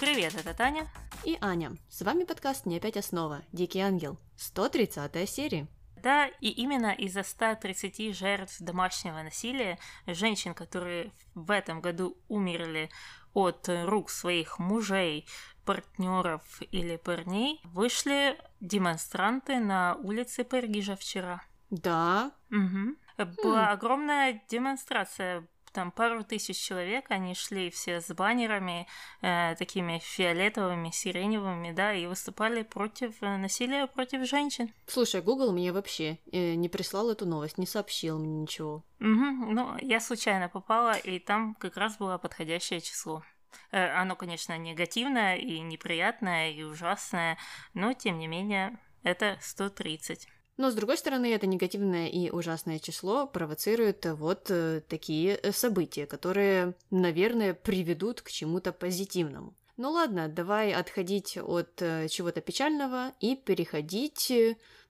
Привет, это Таня. И Аня. С вами подкаст «Не опять основа. Дикий ангел». 130 серия. Да, и именно из-за 130 жертв домашнего насилия, женщин, которые в этом году умерли от рук своих мужей, партнеров или парней, вышли демонстранты на улице Парижа вчера. Да. Угу. Была хм. огромная демонстрация там пару тысяч человек, они шли все с баннерами, э, такими фиолетовыми, сиреневыми, да, и выступали против э, насилия против женщин. Слушай, Google мне вообще э, не прислал эту новость, не сообщил мне ничего. Угу, ну, я случайно попала, и там как раз было подходящее число. Э, оно, конечно, негативное и неприятное и ужасное, но тем не менее это 130. Но, с другой стороны, это негативное и ужасное число провоцирует вот э, такие э, события, которые, наверное, приведут к чему-то позитивному. Ну ладно, давай отходить от э, чего-то печального и переходить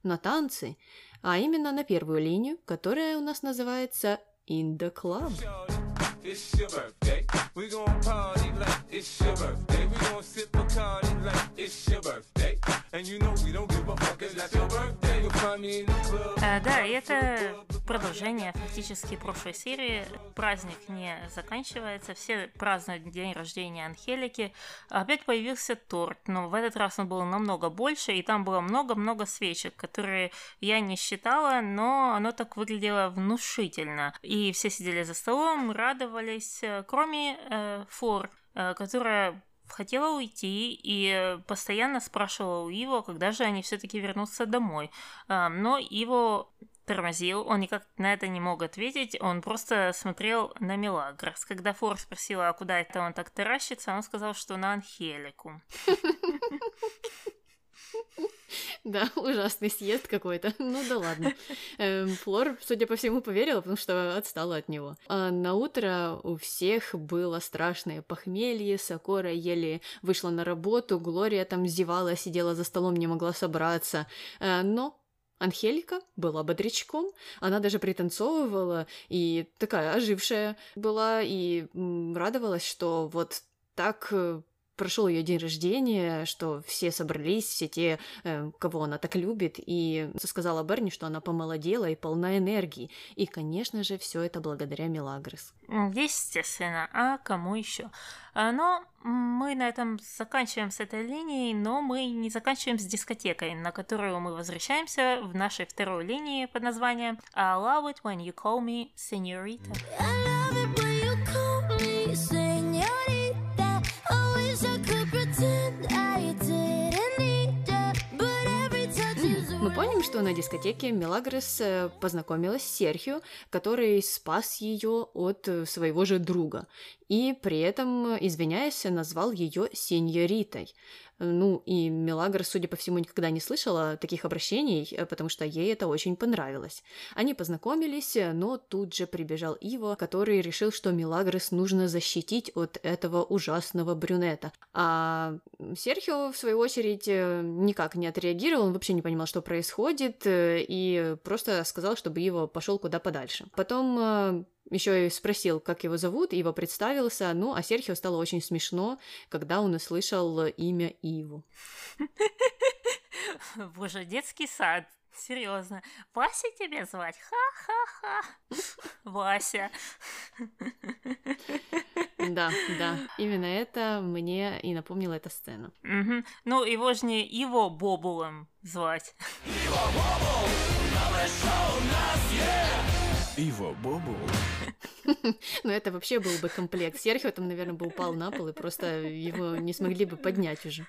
на танцы, а именно на первую линию, которая у нас называется In the Club. It's your birthday. We gon' party like it's your birthday. We gon' sip a like it's your birthday. А, да, и это продолжение фактически прошлой серии. Праздник не заканчивается, все празднуют день рождения Анхелики. Опять появился торт, но в этот раз он был намного больше, и там было много-много свечек, которые я не считала, но оно так выглядело внушительно. И все сидели за столом, радовались радовались, э, кроме э, Флор, э, которая хотела уйти и постоянно спрашивала у Иво, когда же они все-таки вернутся домой. Э, но Иво тормозил, он никак на это не мог ответить, он просто смотрел на Мелагрос. Когда Флор спросила, а куда это он так таращится, он сказал, что на Анхелику. Да, ужасный съезд какой-то. Ну да ладно. Эм, Флор, судя по всему, поверила, потому что отстала от него. А на утро у всех было страшное похмелье, Сокора еле вышла на работу, Глория там зевала, сидела за столом, не могла собраться. Э, но Анхелика была бодрячком, она даже пританцовывала и такая ожившая была и радовалась, что вот так э, прошел ее день рождения, что все собрались, все те, э, кого она так любит, и сказала Берни, что она помолодела и полна энергии. И, конечно же, все это благодаря Мелагрос. Естественно, а кому еще? А, но мы на этом заканчиваем с этой линией, но мы не заканчиваем с дискотекой, на которую мы возвращаемся в нашей второй линии под названием I love it when you call me senorita. Помним, что на дискотеке Мелагрос э, познакомилась с Серхио, который спас ее от э, своего же друга, и при этом, извиняясь, назвал ее сеньоритой. Ну, и Мелагр, судя по всему, никогда не слышала таких обращений, э, потому что ей это очень понравилось. Они познакомились, но тут же прибежал Иво, который решил, что Мелагрос нужно защитить от этого ужасного брюнета. А Серхио, в свою очередь, э, никак не отреагировал, он вообще не понимал, что происходит, э, и просто сказал, чтобы Иво пошел куда подальше. Потом еще и спросил, как его зовут, Ива представился, ну, а Серхио стало очень смешно, когда он услышал имя Иву. Боже, детский сад, серьезно. Вася тебя звать? Ха-ха-ха. Вася. Да, да, именно это мне и напомнила эта сцена. Угу. Ну, его же не его Бобулом звать. Его Бобул, новое шоу нас, yeah! Иво Бобу. Ну, это вообще был бы комплект. Серхио там, наверное, бы упал на пол, и просто его не смогли бы поднять уже.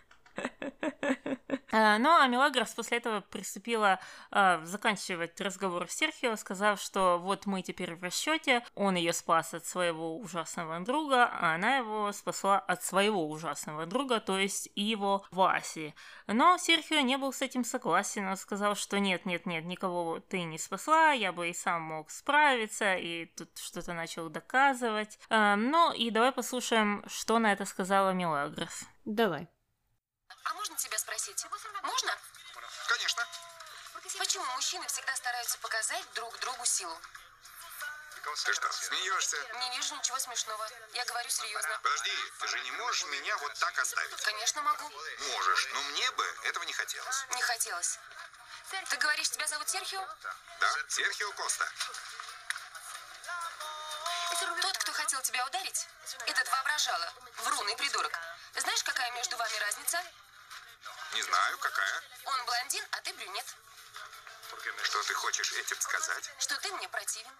Э, ну, а Мелагрос после этого приступила э, заканчивать разговор с Серхио, сказав, что вот мы теперь в расчете, он ее спас от своего ужасного друга, а она его спасла от своего ужасного друга, то есть его Васи. Но Серхио не был с этим согласен, он сказал, что нет, нет, нет, никого ты не спасла, я бы и сам мог справиться, и тут что-то начал доказывать. Э, ну, и давай послушаем, что на это сказала Мелагрос. Давай. А можно тебя спросить? Можно? Конечно. Почему мужчины всегда стараются показать друг другу силу? Ты что, смеешься? Не вижу ничего смешного. Я говорю серьезно. Подожди, ты же не можешь меня вот так оставить. Конечно, могу. Можешь, но мне бы этого не хотелось. Не хотелось. Ты говоришь, тебя зовут Серхио? Да, Серхио Коста. Тот, кто хотел тебя ударить, этот воображала. Врун и придурок. Знаешь, какая между вами разница? Не знаю, какая. Он блондин, а ты брюнет. Что ты хочешь этим сказать? Что ты мне противен.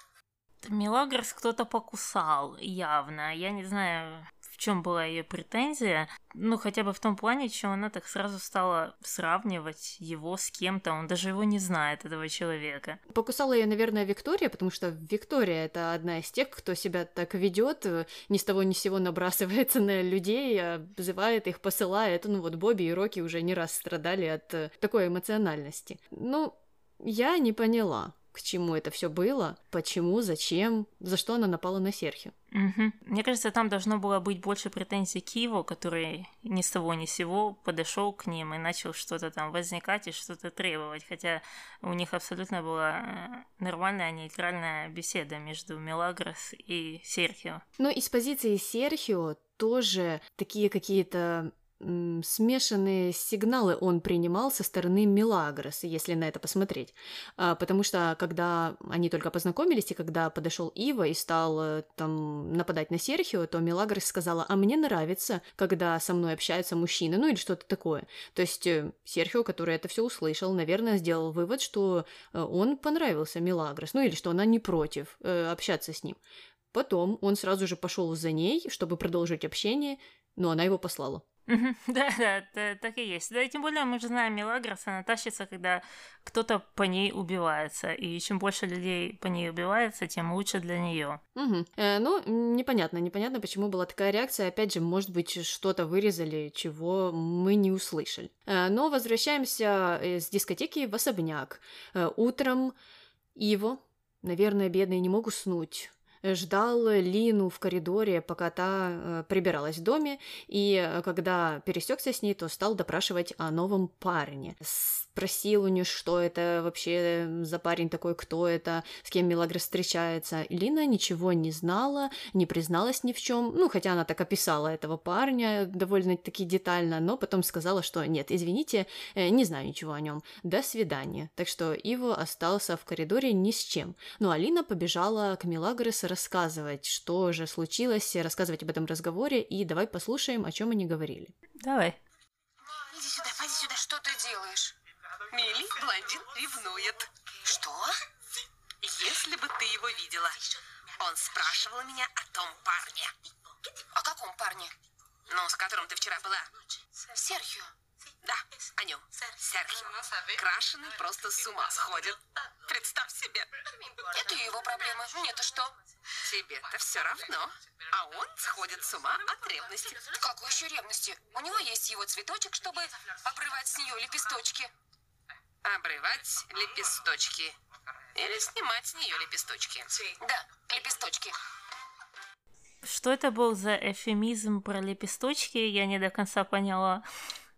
Мелагрос кто-то покусал, явно. Я не знаю, чем была ее претензия. Ну, хотя бы в том плане, что она так сразу стала сравнивать его с кем-то. Он даже его не знает, этого человека. Покусала ее, наверное, Виктория, потому что Виктория это одна из тех, кто себя так ведет, э, ни с того ни с сего набрасывается на людей, обзывает их, посылает. Ну вот Бобби и Рокки уже не раз страдали от э, такой эмоциональности. Ну, я не поняла, к чему это все было, почему, зачем, за что она напала на Серхио. Угу. Мне кажется, там должно было быть больше претензий к Киеву, который ни с того ни с сего подошел к ним и начал что-то там возникать и что-то требовать, хотя у них абсолютно была э, нормальная нейтральная беседа между Мелагрос и Серхио. Но из позиции Серхио тоже такие какие-то смешанные сигналы он принимал со стороны Милагрос, если на это посмотреть. А, потому что когда они только познакомились, и когда подошел Ива и стал э, там нападать на Серхио, то Милагрос сказала, а мне нравится, когда со мной общаются мужчины, ну или что-то такое. То есть э, Серхио, который это все услышал, наверное, сделал вывод, что э, он понравился Милагрос, ну или что она не против общаться с ним. Потом он сразу же пошел за ней, чтобы продолжить общение, но она его послала. Да, да, так и есть. Да, и тем более мы же знаем Мелагрос, она тащится, когда кто-то по ней убивается. И чем больше людей по ней убивается, тем лучше для нее. Угу. Э, ну, непонятно, непонятно, почему была такая реакция. Опять же, может быть, что-то вырезали, чего мы не услышали. Э, но возвращаемся э, с дискотеки в особняк. Э, утром Иво, наверное, бедный, не мог уснуть ждал Лину в коридоре, пока та э, прибиралась в доме, и э, когда пересекся с ней, то стал допрашивать о новом парне. Спросил у нее, что это вообще за парень такой, кто это, с кем Мелагрос встречается. Лина ничего не знала, не призналась ни в чем, ну, хотя она так описала этого парня довольно-таки детально, но потом сказала, что нет, извините, э, не знаю ничего о нем. До свидания. Так что Иво остался в коридоре ни с чем. Ну, Алина побежала к Мелагрос рассказывать, что же случилось, рассказывать об этом разговоре, и давай послушаем, о чем они говорили. Давай. Иди сюда, пойди сюда, что ты делаешь? Милли, блондин ревнует. Что? Если бы ты его видела. Он спрашивал меня о том парне. О каком парне? Ну, с которым ты вчера была. Серхио. Да, о нем. Серхио. Крашеный просто с ума сходит. Представь себе. Это его проблема. Мне-то что? Тебе-то все равно. А он сходит с ума от ревности. Какой еще ревности? У него есть его цветочек, чтобы обрывать с нее лепесточки. Обрывать лепесточки. Или снимать с нее лепесточки. Да, лепесточки. Что это был за эфемизм про лепесточки, я не до конца поняла.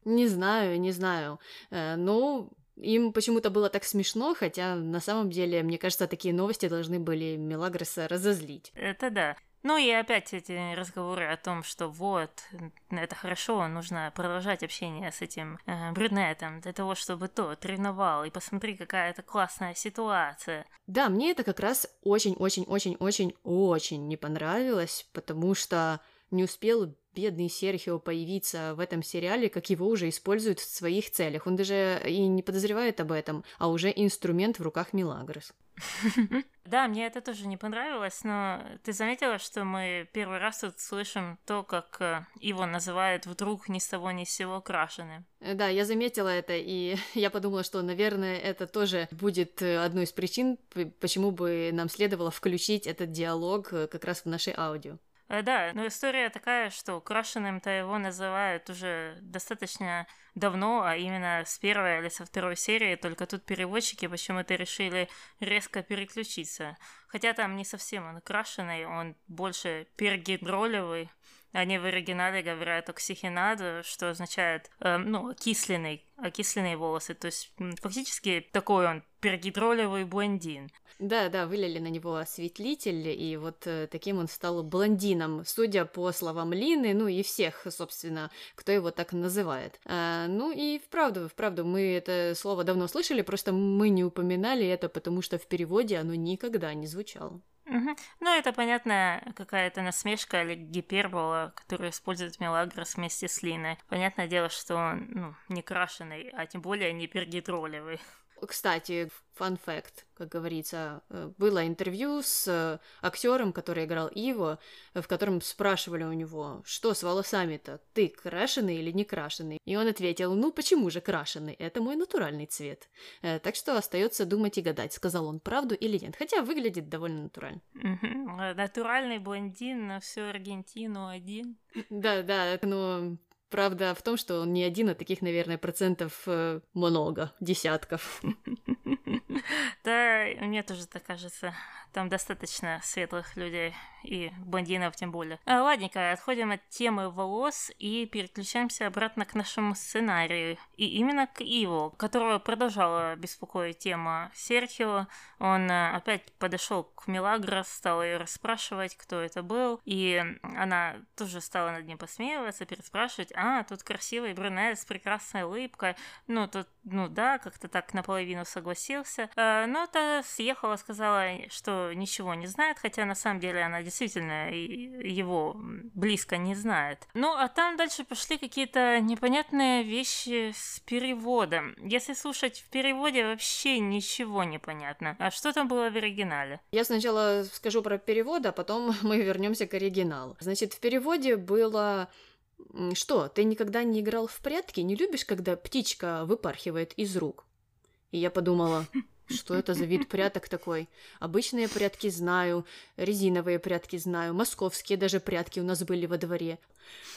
Не знаю, не знаю. Э, ну, им почему-то было так смешно, хотя на самом деле, мне кажется, такие новости должны были Мелагроса разозлить. Это да. Ну и опять эти разговоры о том, что вот, это хорошо, нужно продолжать общение с этим э, брюнетом для того, чтобы тот ревновал, и посмотри, какая это классная ситуация. Да, мне это как раз очень-очень-очень-очень не понравилось, потому что не успел бедный Серхио появиться в этом сериале, как его уже используют в своих целях. Он даже и не подозревает об этом, а уже инструмент в руках Милагрос. Да, мне это тоже не понравилось, но ты заметила, что мы первый раз тут слышим то, как э, его называют вдруг ни с того ни с сего крашеным. Э, да, я заметила это, и я подумала, что, наверное, это тоже будет э, одной из причин, почему бы нам следовало включить этот диалог как раз в нашей аудио. Э, да, но история такая, что крашеным-то его называют уже достаточно давно, а именно с первой или со второй серии, только тут переводчики почему-то решили резко переключиться. Хотя там не совсем он крашеный, он больше пергидролевый, Они в оригинале говорят оксихенаду, что означает, э, ну, окисленный, окисленные волосы. То есть фактически такой он пергидролевый блондин. Да, да, вылили на него осветлитель, и вот э, таким он стал блондином, судя по словам Лины, ну и всех, собственно, кто его так называет. А, ну и вправду, вправду, мы это слово давно слышали, просто мы не упоминали это, потому что в переводе оно никогда не звучало. Угу. Ну, это, понятно, какая-то насмешка или гипербола, которую использует Мелагрос вместе с Линой. Понятное дело, что он ну, не крашеный, а тем более не пергидролевый. Кстати, фан факт, как говорится, э, было интервью с э, актером, который играл Иво, в котором спрашивали у него, что с волосами-то, ты крашеный или не крашеный? И он ответил, ну почему же крашеный, это мой натуральный цвет. Э, так что остается думать и гадать, сказал он правду или нет, хотя выглядит довольно натурально. Натуральный блондин на всю Аргентину один. Да, да, но Правда в том, что он не один, а таких, наверное, процентов э, много, десятков. Да, мне тоже так кажется. Там достаточно светлых людей и блондинов тем более. А, ладненько, отходим от темы волос и переключаемся обратно к нашему сценарию. И именно к Иву, которого продолжала беспокоить тема Серхио. Он а, опять подошел к Мелагрос, стал ее расспрашивать, кто это был. И она тоже стала над ним посмеиваться, переспрашивать. А, тут красивый брюнет с прекрасной улыбкой. Ну, тут, ну да, как-то так наполовину согласился. А, но та съехала, сказала, что ничего не знает, хотя на самом деле она действительно его близко не знает. Ну, а там дальше пошли какие-то непонятные вещи с переводом. Если слушать в переводе, вообще ничего не понятно. А что там было в оригинале? Я сначала скажу про перевод, а потом мы вернемся к оригиналу. Значит, в переводе было что, ты никогда не играл в прятки? Не любишь, когда птичка выпархивает из рук? И я подумала, что это за вид пряток такой? Обычные прятки знаю, резиновые прятки знаю, московские даже прятки у нас были во дворе.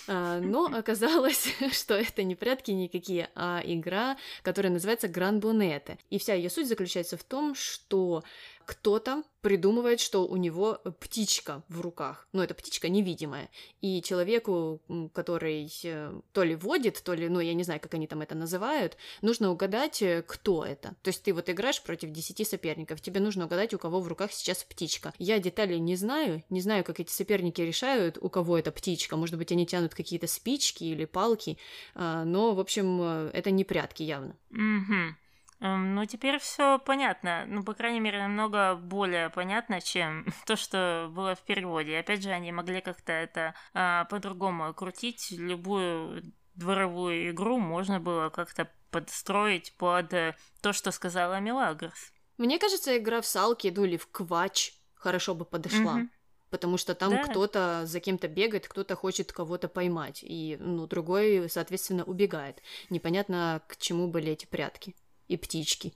А, но оказалось, что это не прятки никакие, а игра, которая называется Гран Бонете. И вся ее суть заключается в том, что кто-то придумывает, что у него птичка в руках. Но эта птичка невидимая. И человеку, который э, то ли водит, то ли, ну, я не знаю, как они там это называют, нужно угадать, э, кто это. То есть ты вот играешь против 10 соперников, тебе нужно угадать, у кого в руках сейчас птичка. Я деталей не знаю, не знаю, как эти соперники решают, у кого эта птичка. Может быть, они тянут какие-то спички или палки, а, но, в общем, э, это не прятки явно. Mm-hmm. Ну, теперь все понятно. Ну, по крайней мере, намного более понятно, чем то, что было в переводе. Опять же, они могли как-то это а, по-другому крутить. Любую дворовую игру можно было как-то подстроить под э, то, что сказала Мелагрос. Мне кажется, игра в салки, ну или в квач хорошо бы подошла. Mm-hmm. Потому что там да. кто-то за кем-то бегает, кто-то хочет кого-то поймать, и ну, другой, соответственно, убегает. Непонятно, к чему были эти прятки и птички.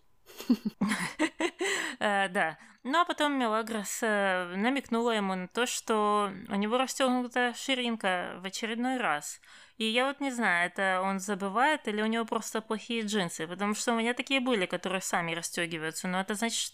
Э, да. Ну а потом Мелагрос э, намекнула ему на то, что у него расстегнута ширинка в очередной раз. И я вот не знаю, это он забывает или у него просто плохие джинсы, потому что у меня такие были, которые сами расстегиваются, но это значит,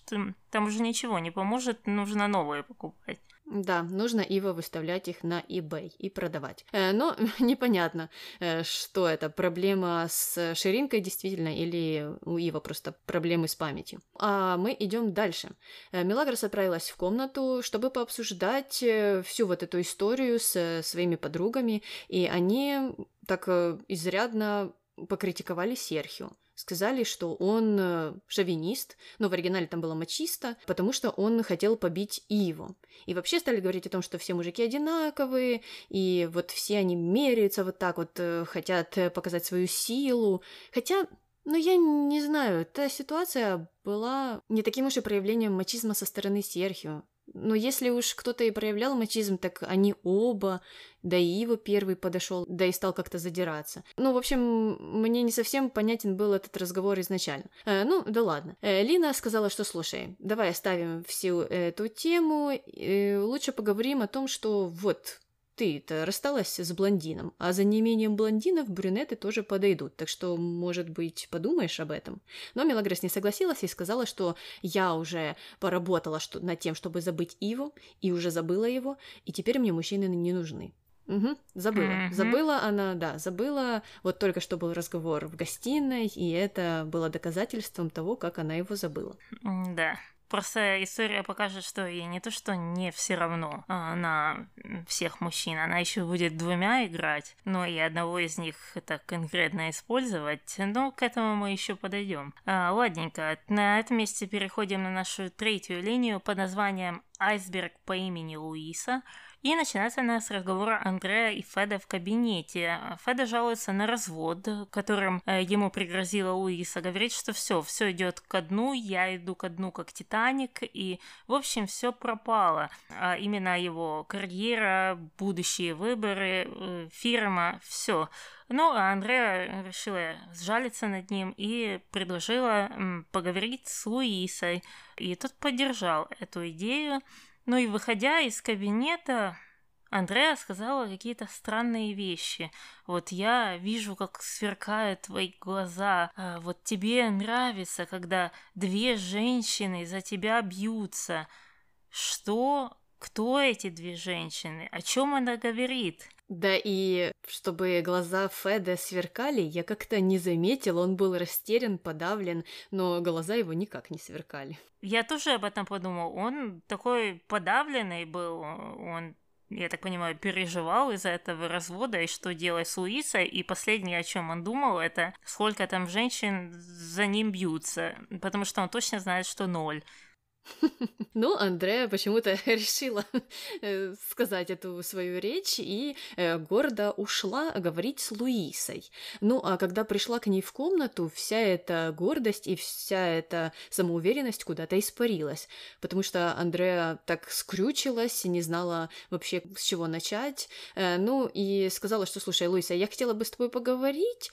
там уже ничего не поможет, нужно новые покупать. Да, нужно Ива выставлять их на eBay и продавать. Э, но непонятно, э, что это, проблема с ширинкой действительно или у Ива просто проблемы с памятью. А мы идем дальше. Э, Мелагрос отправилась в комнату, чтобы пообсуждать всю вот эту историю с своими подругами, и они так изрядно покритиковали Серхио сказали, что он э, шовинист, но в оригинале там было мачисто, потому что он хотел побить Иву. И вообще стали говорить о том, что все мужики одинаковые, и вот все они меряются вот так вот, э, хотят э, показать свою силу. Хотя ну, я не знаю, эта ситуация была не таким уж и проявлением мачизма со стороны Серхио. Но если уж кто-то и проявлял мачизм, так они оба, да и его первый подошел, да и стал как-то задираться. Ну, в общем, мне не совсем понятен был этот разговор изначально. Э, ну, да ладно. Э, Лина сказала, что слушай, давай оставим всю эту тему, э, лучше поговорим о том, что вот ты-то рассталась с блондином, а за неимением блондинов брюнеты тоже подойдут, так что, может быть, подумаешь об этом. Но Мелагрос не согласилась и сказала, что я уже поработала что- над тем, чтобы забыть Иву, и уже забыла его, и теперь мне мужчины не нужны. Угу, забыла. Мгм. Забыла она, да, забыла. Вот только что был разговор в гостиной, и это было доказательством того, как она его забыла. Да. Просто история покажет, что ей не то, что не все равно а, на всех мужчин, она еще будет двумя играть, но и одного из них так конкретно использовать. Но к этому мы еще подойдем. А, ладненько, на этом месте переходим на нашу третью линию под названием «Айсберг по имени Луиса». И начинается она с разговора Андрея и Феда в кабинете. Феда жалуется на развод, которым э, ему пригрозила Луиса. Говорит, что все, все идет ко дну, я иду ко дну как Титаник, и, в общем, все пропало. А именно его карьера, будущие выборы, э, фирма, все. Ну, а Андреа решила сжалиться над ним и предложила поговорить с Луисой. И тот поддержал эту идею. Ну и выходя из кабинета, Андреа сказала какие-то странные вещи. Вот я вижу, как сверкают твои глаза. А вот тебе нравится, когда две женщины за тебя бьются. Что? Кто эти две женщины? О чем она говорит? Да и чтобы глаза Феда сверкали, я как-то не заметил, он был растерян, подавлен, но глаза его никак не сверкали. Я тоже об этом подумал. Он такой подавленный был. Он, я так понимаю, переживал из-за этого развода и что делать с Луисой. И последнее, о чем он думал, это сколько там женщин за ним бьются. Потому что он точно знает, что ноль. Ну, Андрея почему-то решила э, сказать эту свою речь и э, гордо ушла говорить с Луисой. Ну, а когда пришла к ней в комнату, вся эта гордость и вся эта самоуверенность куда-то испарилась, потому что Андрея так скрючилась, не знала вообще, с чего начать. Э, ну, и сказала, что, слушай, Луиса, я хотела бы с тобой поговорить,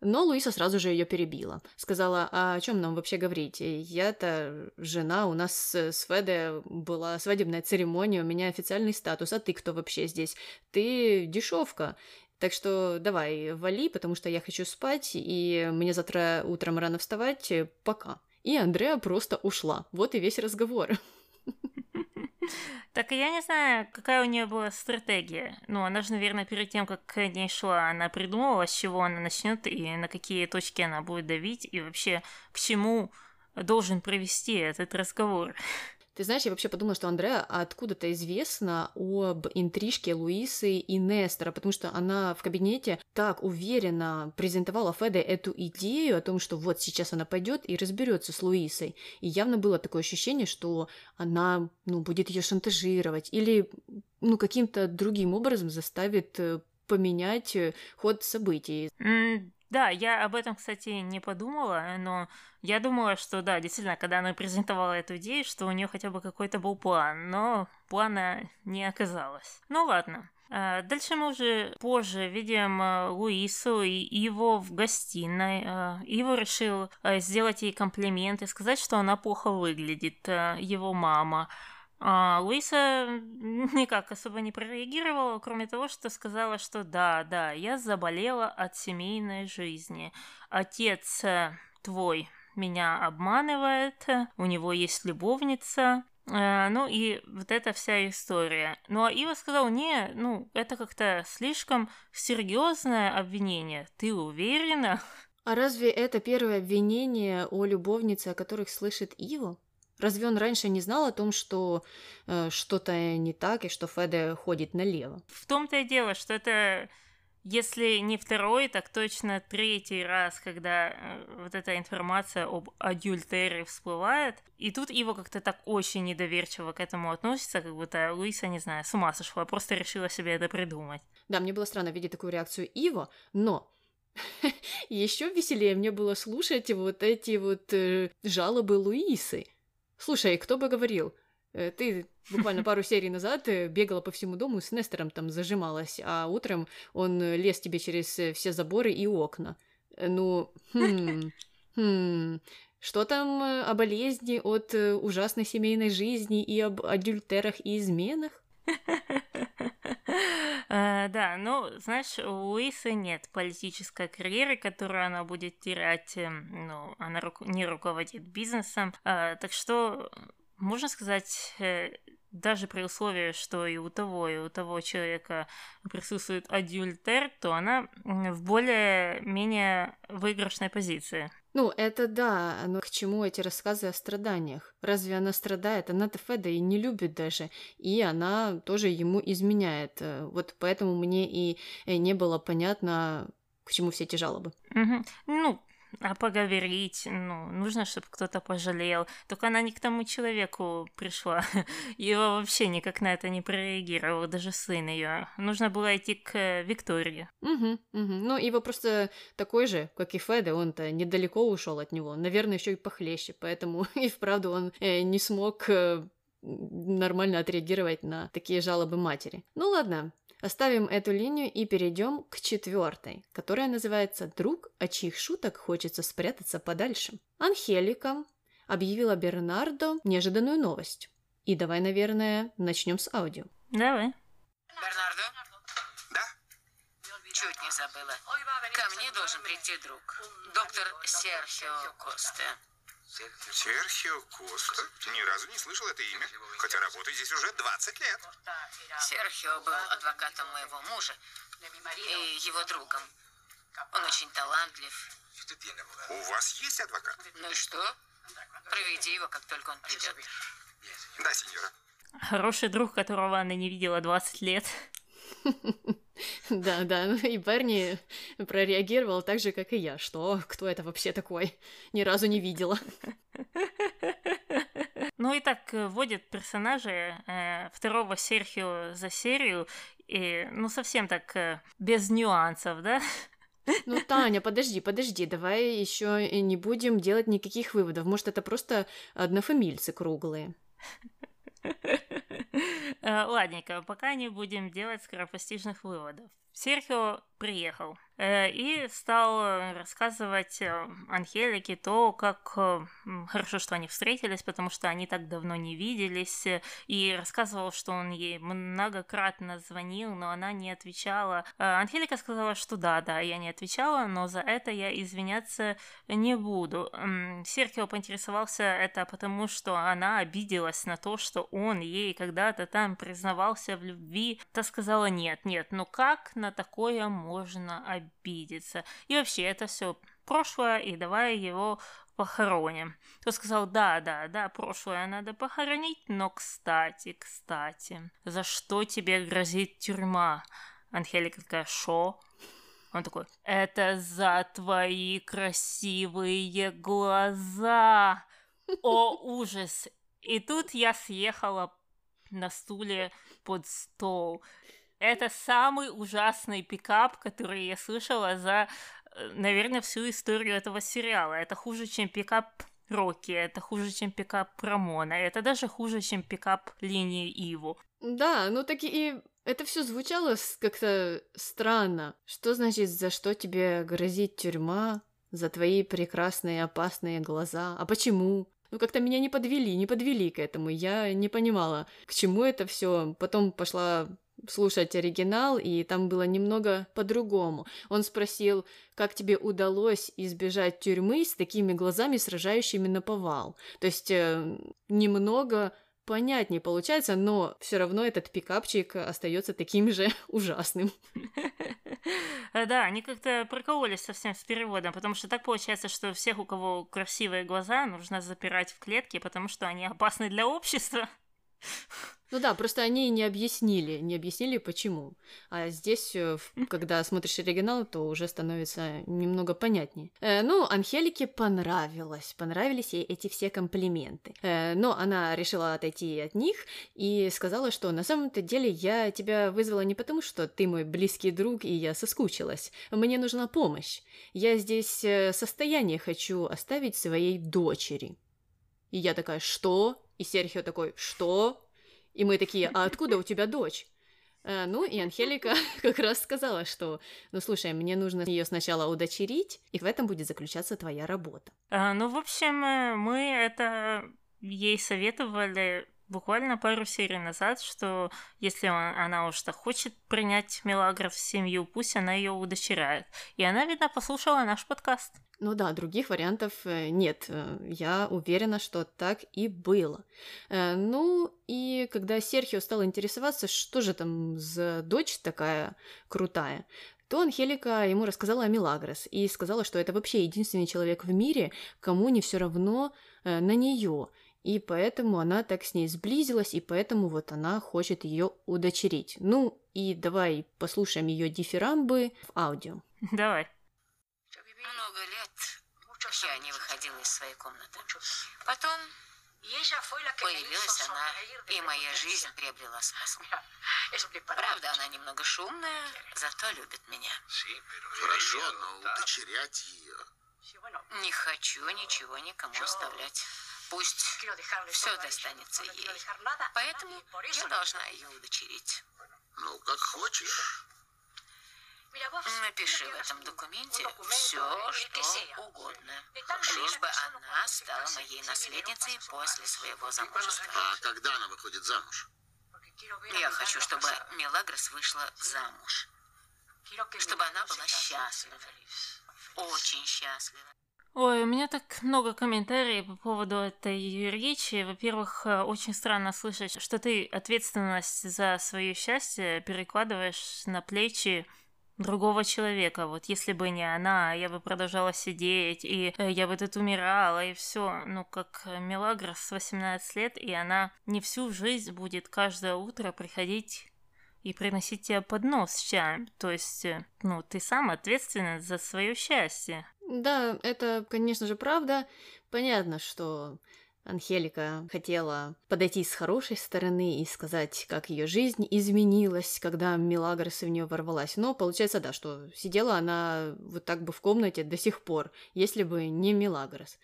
но Луиса сразу же ее перебила. Сказала, а о чем нам вообще говорить? Я-то жена, у нас с Феде была свадебная церемония, у меня официальный статус, а ты кто вообще здесь? Ты дешевка. Так что давай, вали, потому что я хочу спать, и мне завтра утром рано вставать. Пока. И Андреа просто ушла. Вот и весь разговор. Так я не знаю, какая у нее была стратегия. Ну, она же, наверное, перед тем, как к ней шла, она придумала, с чего она начнет и на какие точки она будет давить, и вообще к чему должен привести этот разговор. Ты знаешь, я вообще подумала, что Андреа откуда-то известно об интрижке Луисы и Нестора, потому что она в кабинете так уверенно презентовала Феде эту идею о том, что вот сейчас она пойдет и разберется с Луисой. И явно было такое ощущение, что она ну, будет ее шантажировать или ну, каким-то другим образом заставит э, поменять э, ход событий. Да, я об этом, кстати, не подумала, но я думала, что да, действительно, когда она презентовала эту идею, что у нее хотя бы какой-то был план, но плана не оказалось. Ну ладно. А, Дальше мы уже позже видим а, Луису и Иву в гостиной. А, Ива решил а, сделать ей комплимент и сказать, что она плохо выглядит, а, его мама. А Луиса никак особо не прореагировала, кроме того, что сказала, что да, да, я заболела от семейной жизни. Отец э, твой меня обманывает, у него есть любовница, Э, ну и вот эта вся история. Ну а Ива сказал, не, ну это как-то слишком серьезное обвинение. Ты уверена? А разве это первое обвинение о любовнице, о которых слышит Ива? Разве он раньше не знал о том, что э, что-то не так и что Феде ходит налево? В том-то и дело, что это, если не второй, так точно третий раз, когда э, вот эта информация об адюльтере всплывает. И тут Ива как-то так очень недоверчиво к этому относится, как будто Луиса, не знаю, с ума сошла, просто решила себе это придумать. Да, мне было странно видеть такую реакцию Ива, но еще веселее мне было слушать вот эти вот э, жалобы Луисы. Слушай, кто бы говорил, э, ты буквально пару серий назад э, бегала по всему дому с Нестором там зажималась, а утром он э, лез тебе через все заборы и окна. Ну, хм, хм, что там о болезни от ужасной семейной жизни и об адюльтерах и изменах? Э, Да, ну, знаешь, у Луисы нет политической карьеры, которую она будет терять, эм, ну, она рук- не руководит бизнесом, Э, так что, можно сказать, э, даже при условии, что и у того, и у того человека присутствует адюльтер, то она в более-менее выигрышной позиции. Ну, это да, но к чему эти рассказы о страданиях? Разве она страдает? Она-то Феда и не любит даже, и она тоже ему изменяет. Э, вот поэтому мне и э, не было понятно, к чему все эти жалобы. Угу. Ну, а поговорить, ну, нужно, чтобы кто-то пожалел. Только она не к тому человеку пришла. Его вообще никак на это не прореагировал, даже сын ее. Нужно было идти к Виктории. Угу, угу. Ну, его просто такой же, как и Феда, он-то недалеко ушел от него. Наверное, еще и похлеще, поэтому и вправду он э, не смог э, нормально отреагировать на такие жалобы матери. Ну ладно, Оставим эту линию и перейдем к четвертой, которая называется «Друг, от чьих шуток хочется спрятаться подальше». Анхелика объявила Бернардо неожиданную новость. И давай, наверное, начнем с аудио. Давай. Бернардо? Да? Чуть не забыла. Ко мне должен прийти друг. Доктор Серхио Коста. Серхио Коста? Ни разу не слышал это имя, хотя работаю здесь уже 20 лет. Серхио был адвокатом моего мужа и его другом. Он очень талантлив. У вас есть адвокат? Ну и что? Приведи его, как только он придет. Да, сеньора. Хороший друг, которого она не видела 20 лет. Да, да, ну и Берни прореагировал так же, как и я. Что? Кто это вообще такой? Ни разу не видела. Ну и так э, вводит персонажи э, второго Серхио за серию, и, ну, совсем так э, без нюансов, да? Ну, Таня, подожди, подожди, давай еще не будем делать никаких выводов. Может, это просто однофамильцы круглые. Э, ладненько, пока не будем делать скоропостижных выводов. Серхио приехал э, и стал рассказывать э, Анхелике то, как э, хорошо, что они встретились, потому что они так давно не виделись, и рассказывал, что он ей многократно звонил, но она не отвечала. Анхелика сказала, что да, да, я не отвечала, но за это я извиняться не буду. Серхио поинтересовался это потому, что она обиделась на то, что он ей когда-то там признавался в любви. Та сказала, нет, нет, ну как на такое можно обидеться. И вообще, это все прошлое, и давай его похороним. Тот сказал, да, да, да, прошлое надо похоронить, но кстати, кстати, за что тебе грозит тюрьма? Анхелика такая, шо? Он такой, это за твои красивые глаза. О, ужас. И тут я съехала на стуле под стол. Это самый ужасный пикап, который я слышала за, э, наверное, всю историю этого сериала. Это хуже, чем пикап Рокки, это хуже, чем пикап Рамона, это даже хуже, чем пикап линии Иву. Да, ну так и это все звучало как-то странно. Что значит, за что тебе грозит тюрьма? За твои прекрасные опасные глаза? А почему? Ну, как-то меня не подвели, не подвели к этому. Я не понимала, к чему это все. Потом пошла слушать оригинал, и там было немного по-другому. Он спросил, как тебе удалось избежать тюрьмы с такими глазами, сражающими на повал. То есть э, немного понятнее получается, но все равно этот пикапчик остается таким же ужасным. Да, они как-то прокололись совсем с переводом, потому что так получается, что всех, у кого красивые глаза, нужно запирать в клетке, потому что они опасны для общества. Ну да, просто они не объяснили, не объяснили почему. А здесь, э, когда смотришь оригинал, то уже становится немного понятнее. Э, ну, Анхелике понравилось, понравились ей эти все комплименты. Э, но она решила отойти от них и сказала, что на самом-то деле я тебя вызвала не потому, что ты мой близкий друг и я соскучилась. Мне нужна помощь. Я здесь э, состояние хочу оставить своей дочери. И я такая, что? И Серхио такой, что? И мы такие, а откуда у тебя дочь? А, ну, и Анхелика как раз сказала, что, ну, слушай, мне нужно ее сначала удочерить, и в этом будет заключаться твоя работа. А, ну, в общем, э, мы это ей советовали буквально пару серий назад, что если он, она уж так хочет принять Мелагров в семью, пусть она ее удочеряет. И она, видно, послушала наш подкаст. Ну да, других вариантов э, нет. Э, я уверена, что так и было. Э, ну и когда Серхио стал интересоваться, что же там за дочь такая крутая, то Анхелика ему рассказала о Милагрос и сказала, что это вообще единственный человек в мире, кому не все равно на нее. И поэтому она так с ней сблизилась, и поэтому вот она хочет ее удочерить. Ну и давай послушаем ее дифирамбы в аудио. Давай. Много лет я не выходила из своей комнаты. Потом появилась она, и моя жизнь приобрела смысл. Правда, она немного шумная, зато любит меня. Хорошо, но удочерять ее. Не хочу ничего никому оставлять. Пусть все достанется ей. Поэтому я должна ее удочерить. Ну, как хочешь. Напиши в этом документе все, что угодно. Лишь бы она стала моей наследницей после своего замужества. А когда она выходит замуж? Я хочу, чтобы Мелагрос вышла замуж. Чтобы она была счастлива. Очень счастлива. Ой, у меня так много комментариев по поводу этой речи. Во-первых, э, очень странно слышать, что ты ответственность за свое счастье перекладываешь на плечи другого человека. Вот если бы не она, я бы продолжала сидеть, и э, я бы тут умирала, и все. Ну, как Мелагрос 18 лет, и она не всю жизнь будет каждое утро приходить и приносить тебе поднос с чаем. То есть, э, ну, ты сам ответственен за свое счастье. Да, это, конечно же, правда. Понятно, что Анхелика хотела подойти с хорошей стороны и сказать, как ее жизнь изменилась, когда Милагрос в нее ворвалась. Но получается, да, что сидела она вот так бы в комнате до сих пор, если бы не Милагрос.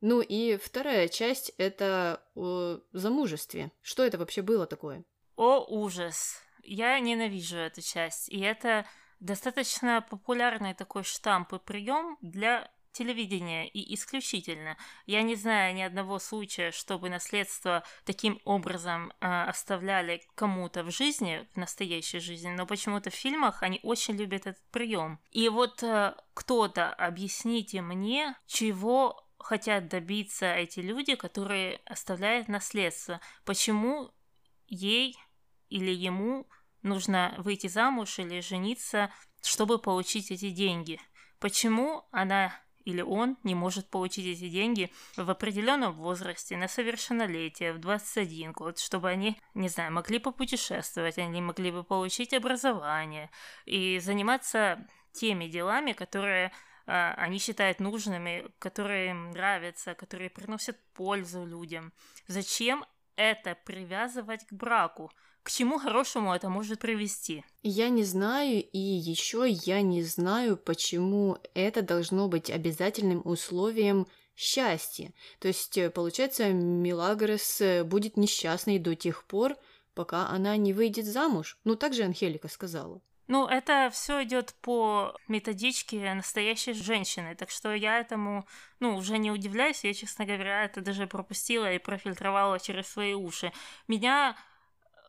Ну и вторая часть — это о замужестве. Что это вообще было такое? О, ужас! Я ненавижу эту часть, и это достаточно популярный такой штамп и прием для телевидения и исключительно. Я не знаю ни одного случая, чтобы наследство таким образом э, оставляли кому-то в жизни, в настоящей жизни, но почему-то в фильмах они очень любят этот прием. И вот э, кто-то объясните мне, чего хотят добиться эти люди, которые оставляют наследство. Почему ей или ему нужно выйти замуж или жениться, чтобы получить эти деньги? Почему она или он не может получить эти деньги в определенном возрасте, на совершеннолетие, в 21 год, чтобы они, не знаю, могли попутешествовать, они могли бы получить образование и заниматься теми делами, которые а, они считают нужными, которые им нравятся, которые приносят пользу людям. Зачем это привязывать к браку? К чему хорошему это может привести? Я не знаю, и еще я не знаю, почему это должно быть обязательным условием счастья. То есть, э, получается, Милагрос э, будет несчастной до тех пор, пока она не выйдет замуж. Ну, так же Анхелика сказала. Ну, это все идет по методичке настоящей женщины, так что я этому, ну, уже не удивляюсь, я, честно говоря, это даже пропустила и профильтровала через свои уши. Меня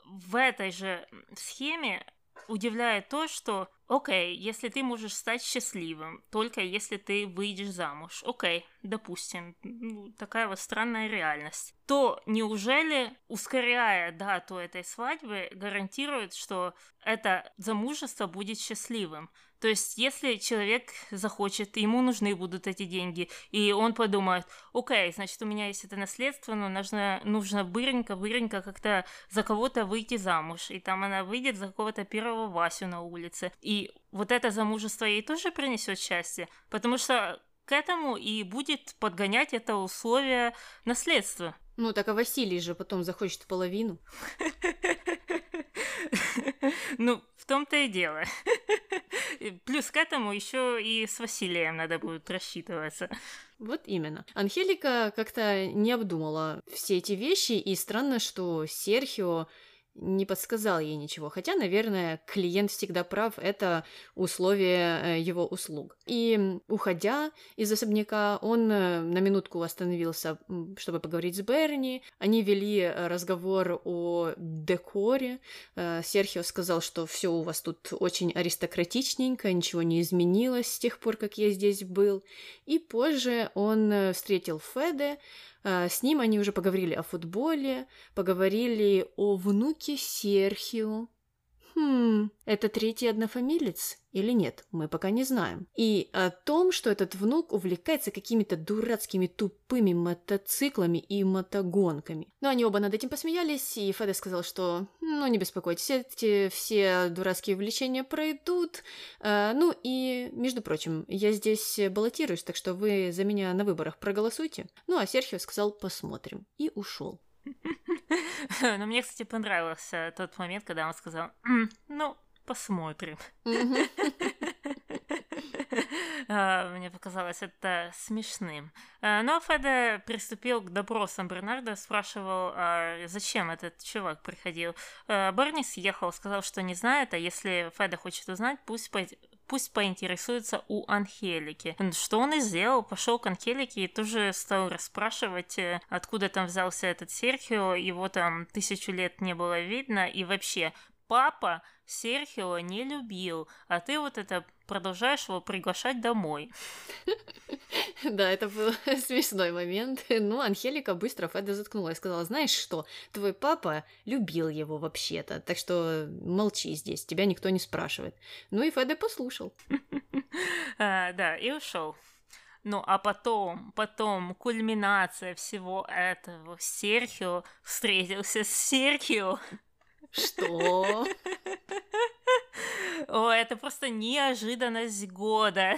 в этой же схеме удивляет то, что, окей, если ты можешь стать счастливым, только если ты выйдешь замуж, окей, допустим, ну, такая вот странная реальность, то неужели, ускоряя дату этой свадьбы, гарантирует, что это замужество будет счастливым? То есть, если человек захочет, ему нужны будут эти деньги, и он подумает, окей, значит, у меня есть это наследство, но нужно, нужно быренько, быренько как-то за кого-то выйти замуж. И там она выйдет за какого-то первого Васю на улице. И вот это замужество ей тоже принесет счастье, потому что к этому и будет подгонять это условие наследства. Ну, так а Василий же потом захочет половину. Ну, в том-то и дело. Плюс к этому еще и с Василием надо будет рассчитываться. Вот именно. Анхелика как-то не обдумала все эти вещи, и странно, что Серхио не подсказал ей ничего. Хотя, наверное, клиент всегда прав, это условие э, его услуг. И уходя из особняка, он э, на минутку остановился, чтобы поговорить с Берни. Они вели разговор о декоре. Серхио сказал, что все у вас тут очень аристократичненько, ничего не изменилось с тех пор, как я здесь был. И позже он встретил Феде, с ним они уже поговорили о футболе, поговорили о внуке Серхио. Хм, это третий однофамилец или нет, мы пока не знаем. И о том, что этот внук увлекается какими-то дурацкими тупыми мотоциклами и мотогонками. Но они оба над этим посмеялись, и Феда сказал, что ну не беспокойтесь, эти все дурацкие увлечения пройдут. А, ну и, между прочим, я здесь баллотируюсь, так что вы за меня на выборах проголосуйте. Ну а Серхио сказал посмотрим и ушел. Но мне, кстати, понравился тот момент, когда он сказал, ну, посмотрим. А, мне показалось это смешным. А, но Феда приступил к допросам Бернарда, спрашивал, а зачем этот чувак приходил. Барни съехал, сказал, что не знает, а если Феда хочет узнать, пусть пусть поинтересуется у Анхелики. Что он и сделал, пошел к Анхелике и тоже стал расспрашивать, э, откуда там взялся этот Серхио, его там тысячу лет не было видно, и вообще, папа Серхио не любил, а ты вот это продолжаешь его приглашать домой. Да, это был смешной момент. Ну, Анхелика быстро Феда заткнула и сказала, знаешь что, твой папа любил его вообще-то, так что молчи здесь, тебя никто не спрашивает. Ну и Феда послушал. А, да, и ушел. Ну, а потом, потом, кульминация всего этого, Серхио встретился с Серхио. Что? О, это просто неожиданность года.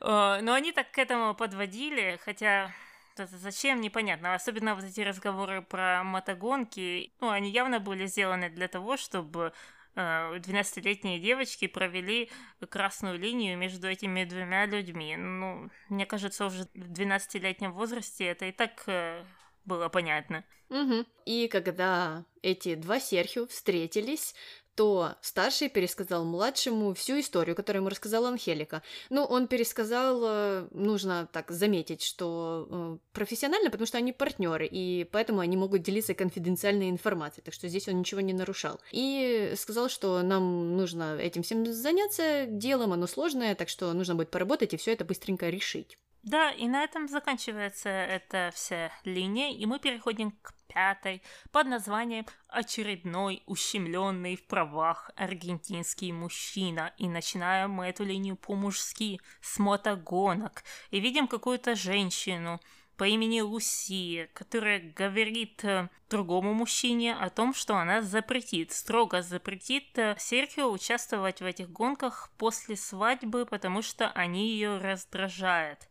Но они так к этому подводили, хотя зачем, непонятно. Особенно вот эти разговоры про мотогонки, ну, они явно были сделаны для того, чтобы 12-летние э, девочки провели красную линию между этими двумя людьми. Ну, мне кажется, уже в 12-летнем возрасте это и так э, было понятно. Угу. И когда эти два Серхио встретились, то старший пересказал младшему всю историю, которую ему рассказала Анхелика. Ну, он пересказал, э, нужно так заметить, что э, профессионально, потому что они партнеры, и поэтому они могут делиться конфиденциальной информацией, так что здесь он ничего не нарушал. И сказал, что нам нужно этим всем заняться, делом оно сложное, так что нужно будет поработать и все это быстренько решить. Да, и на этом заканчивается эта вся линия, и мы переходим к пятой под названием «Очередной ущемленный в правах аргентинский мужчина». И начинаем мы эту линию по-мужски, с мотогонок. И видим какую-то женщину, по имени Лусия, которая говорит э, другому мужчине о том, что она запретит, строго запретит э, Серхио участвовать в этих гонках после свадьбы, потому что они ее раздражают.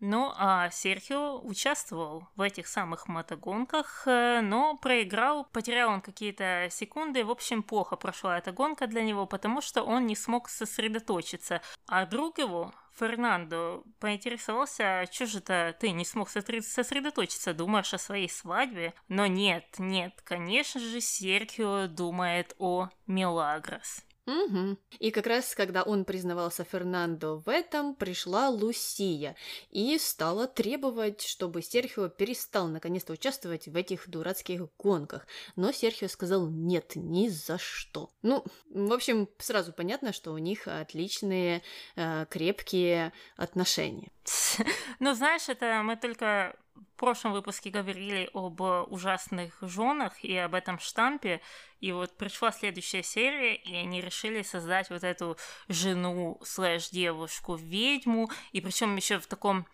Ну, а Серхио участвовал в этих самых мотогонках, э, но проиграл, потерял он какие-то секунды. В общем, плохо прошла эта гонка для него, потому что он не смог сосредоточиться. А друг его, Фернандо, поинтересовался, что же это ты не смог сосредоточиться, думаешь о своей свадьбе? Но нет, нет, конечно же, Серхио думает о Мелагрос. Угу. И как раз, когда он признавался Фернандо в этом, пришла Лусия и стала требовать, чтобы Серхио перестал наконец-то участвовать в этих дурацких гонках. Но Серхио сказал нет, ни за что. Ну, в общем, сразу понятно, что у них отличные, э, крепкие отношения. Ну, знаешь, это мы только в прошлом выпуске говорили об ужасных женах и об этом штампе, и вот пришла следующая серия, и они решили создать вот эту жену слэш девушку ведьму, и причем еще в таком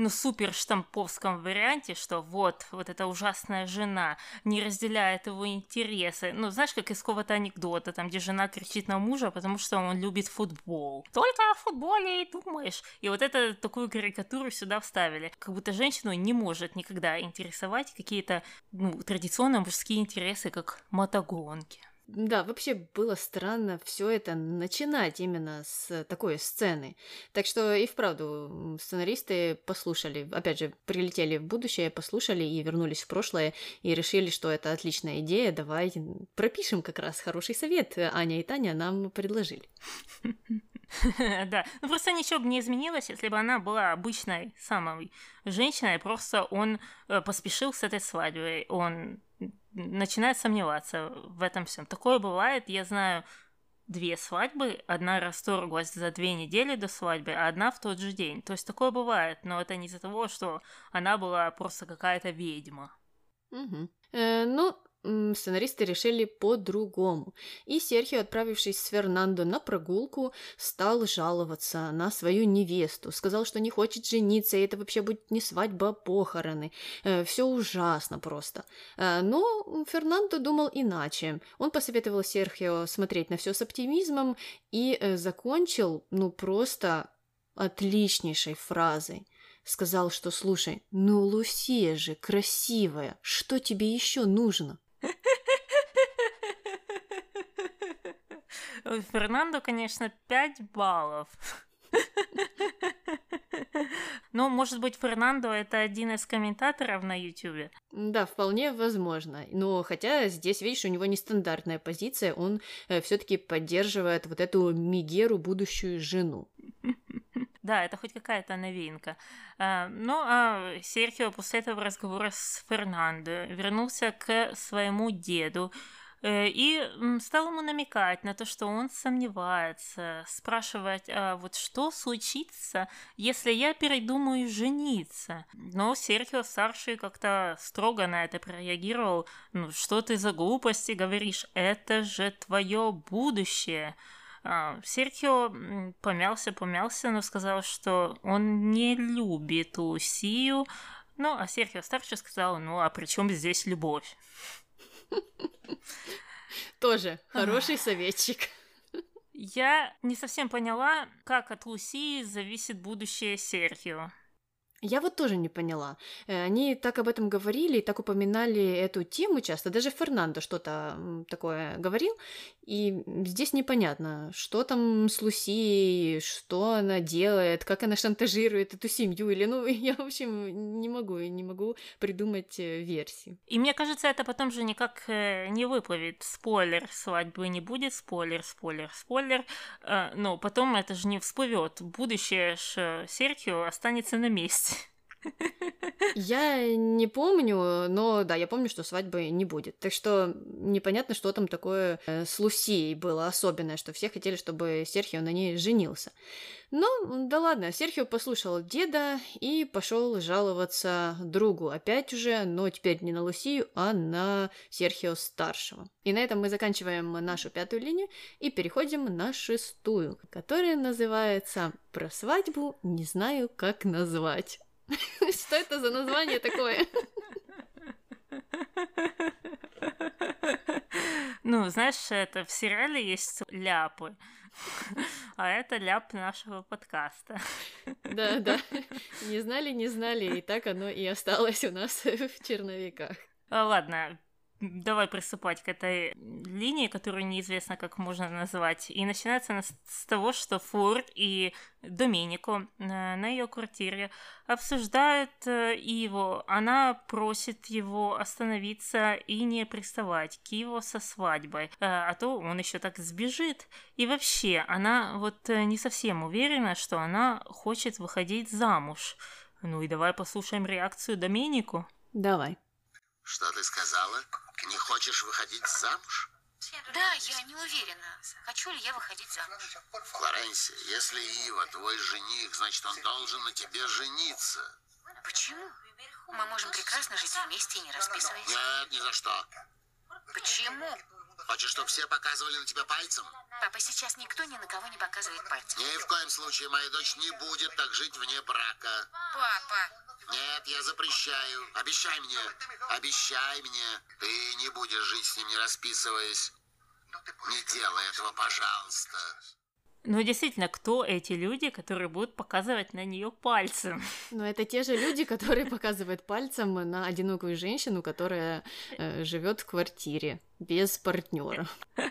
ну, супер штамповском варианте, что вот, вот эта ужасная жена не разделяет его интересы. Ну, знаешь, как из какого-то анекдота, там, где жена кричит на мужа, потому что он любит футбол. Только о футболе и думаешь. И вот это такую карикатуру сюда вставили. Как будто женщину не может никогда интересовать какие-то, ну, традиционные мужские интересы, как мотогонки. Да, вообще было странно все это начинать именно с такой сцены. Так что и вправду сценаристы послушали, опять же, прилетели в будущее, послушали и вернулись в прошлое и решили, что это отличная идея, давай пропишем как раз хороший совет. Аня и Таня нам предложили. Да, ну просто ничего бы не изменилось, если бы она была обычной самой женщиной, просто он э, поспешил с этой свадьбой, он начинает сомневаться в этом всем. Такое бывает, я знаю две свадьбы, одна расторглась за две недели до свадьбы, а одна в тот же день. То есть такое бывает, но это не из-за того, что она была просто какая-то ведьма. Угу. Э, ну, сценаристы решили по-другому. И Серхио, отправившись с Фернандо на прогулку, стал жаловаться на свою невесту. Сказал, что не хочет жениться, и это вообще будет не свадьба, а похороны. Э, все ужасно просто. Э, но Фернандо думал иначе. Он посоветовал Серхио смотреть на все с оптимизмом и э, закончил, ну, просто отличнейшей фразой сказал, что слушай, ну Лусия же красивая, что тебе еще нужно? Фернандо, конечно, 5 баллов. Но, может быть, Фернандо это один из комментаторов на Ютубе? Да, вполне возможно. Но хотя здесь, видишь, у него нестандартная позиция, он э, все-таки поддерживает вот эту Мигеру, будущую жену. Да, это хоть какая-то новинка. А, ну, а Серхио после этого разговора с Фернандо вернулся к своему деду, Э, и стал ему намекать на то, что он сомневается, спрашивать, а вот что случится, если я передумаю жениться. Но Серхио старший как-то строго на это прореагировал. Ну что ты за глупости говоришь? Это же твое будущее. А, Серхио помялся, помялся, но сказал, что он не любит Лусию. Ну, а Серхио старший сказал, ну а при чем здесь любовь? Тоже хороший советчик. Я не совсем поняла, как от Лусии зависит будущее Серхио. Я вот тоже не поняла. Э, они так об этом говорили и так упоминали эту тему часто. Даже Фернандо что-то такое говорил. И здесь непонятно, что там с Лусией, что она делает, как она шантажирует эту семью. Или, ну, я, в общем, не могу, не могу придумать э, версию. И мне кажется, это потом же никак э, не выплывет. Спойлер, свадьбы не будет, спойлер, спойлер, спойлер. Но потом это же не всплывет. Будущее Серхио останется на месте. Я не помню, но да, я помню, что свадьбы не будет. Так что непонятно, что там такое э, с Лусией было особенное, что все хотели, чтобы Серхио на ней женился. Но да ладно, Серхио послушал деда и пошел жаловаться другу. Опять уже, но теперь не на Лусию, а на Серхио старшего. И на этом мы заканчиваем нашу пятую линию и переходим на шестую, которая называется «Про свадьбу не знаю, как назвать». Что это за название такое? Ну, знаешь, это в сериале есть ляпы, а это ляп нашего подкаста. Да, да. Не знали, не знали, и так оно и осталось у нас в черновиках. А, ладно, давай приступать к этой линии, которую неизвестно, как можно назвать. И начинается она с того, что Форд и Доминико э, на ее квартире обсуждают э, его. Она просит его остановиться и не приставать к его со свадьбой, э, а то он еще так сбежит. И вообще, она вот не совсем уверена, что она хочет выходить замуж. Ну и давай послушаем реакцию Доминику. Давай. Что ты сказала? Не хочешь выходить замуж? Да, я не уверена, хочу ли я выходить замуж. Флоренция, если Ива твой жених, значит, он должен на тебе жениться. Почему? Мы можем прекрасно жить вместе и не расписываясь. Нет, ни за что. Почему? Хочешь, чтобы все показывали на тебя пальцем? Папа, сейчас никто ни на кого не показывает пальцем. Ни в коем случае моя дочь не будет так жить вне брака. Папа, нет, я запрещаю. Обещай мне. Обещай мне. Ты не будешь жить с ним, не расписываясь. Не делай этого, пожалуйста. Ну, действительно, кто эти люди, которые будут показывать на нее пальцем? Ну, это те же люди, которые показывают пальцем на одинокую женщину, которая э, живет в квартире. Без партнера.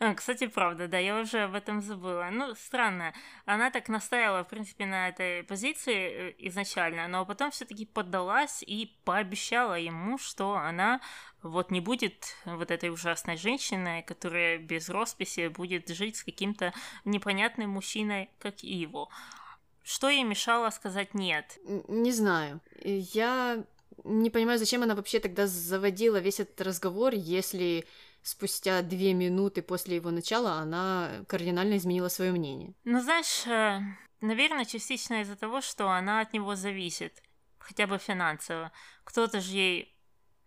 А, кстати, правда, да, я уже об этом забыла. Ну, странно. Она так настаивала, в принципе, на этой позиции э, изначально, но потом все-таки поддалась и пообещала ему, что она вот не будет вот этой ужасной женщиной, которая без росписи будет жить с каким-то непонятным мужчиной, как его. Что ей мешало сказать нет? Не знаю. Я не понимаю, зачем она вообще тогда заводила весь этот разговор, если спустя две минуты после его начала она кардинально изменила свое мнение. Ну, знаешь, э, наверное, частично из-за того, что она от него зависит, хотя бы финансово. Кто-то же ей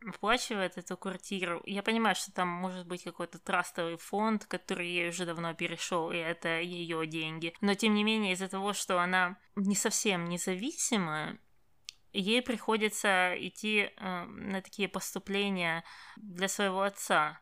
оплачивает эту квартиру. Я понимаю, что там может быть какой-то трастовый фонд, который ей уже давно перешел, и это ее деньги. Но тем не менее, из-за того, что она не совсем независимая, ей приходится идти э, на такие поступления для своего отца.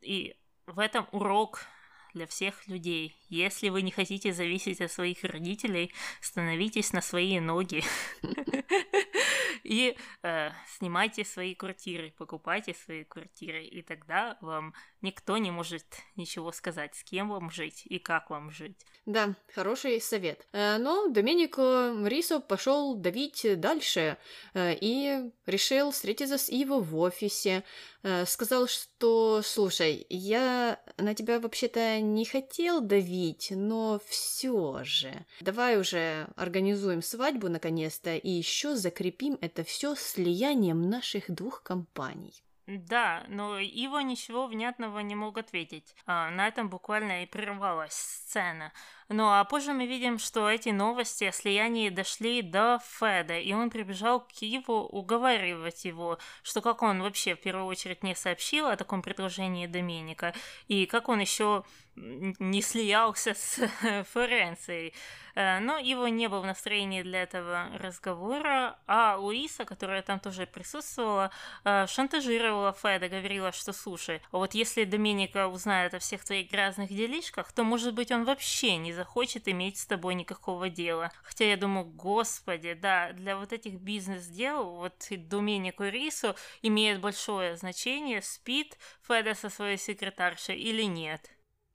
И в этом урок для всех людей. Если вы не хотите зависеть от своих родителей, становитесь на свои ноги. И э, снимайте свои квартиры, покупайте свои квартиры, и тогда вам никто не может ничего сказать, с кем вам жить и как вам жить. Да, хороший совет. Э, но Доменико Рисо пошел давить дальше э, и решил встретиться с Иво в офисе. Э, сказал, что, слушай, я на тебя вообще-то не хотел давить, но все же. Давай уже организуем свадьбу наконец-то и еще закрепим это все слиянием наших двух компаний. Да, но Ива ничего внятного не мог ответить. А, на этом буквально и прервалась сцена. Ну а позже мы видим, что эти новости о слиянии дошли до Феда, и он прибежал к Иву уговаривать его, что как он вообще в первую очередь не сообщил о таком предложении Доменика, и как он еще не слиялся с Флоренцией. Э, но его не был в настроении для этого разговора, а Луиса, которая там тоже присутствовала, э, шантажировала Феда, говорила, что слушай, а вот если Доминика узнает о всех твоих грязных делишках, то, может быть, он вообще не захочет иметь с тобой никакого дела. Хотя я думаю, господи, да, для вот этих бизнес-дел, вот Доминику Рису имеет большое значение, спит Феда со своей секретаршей или нет.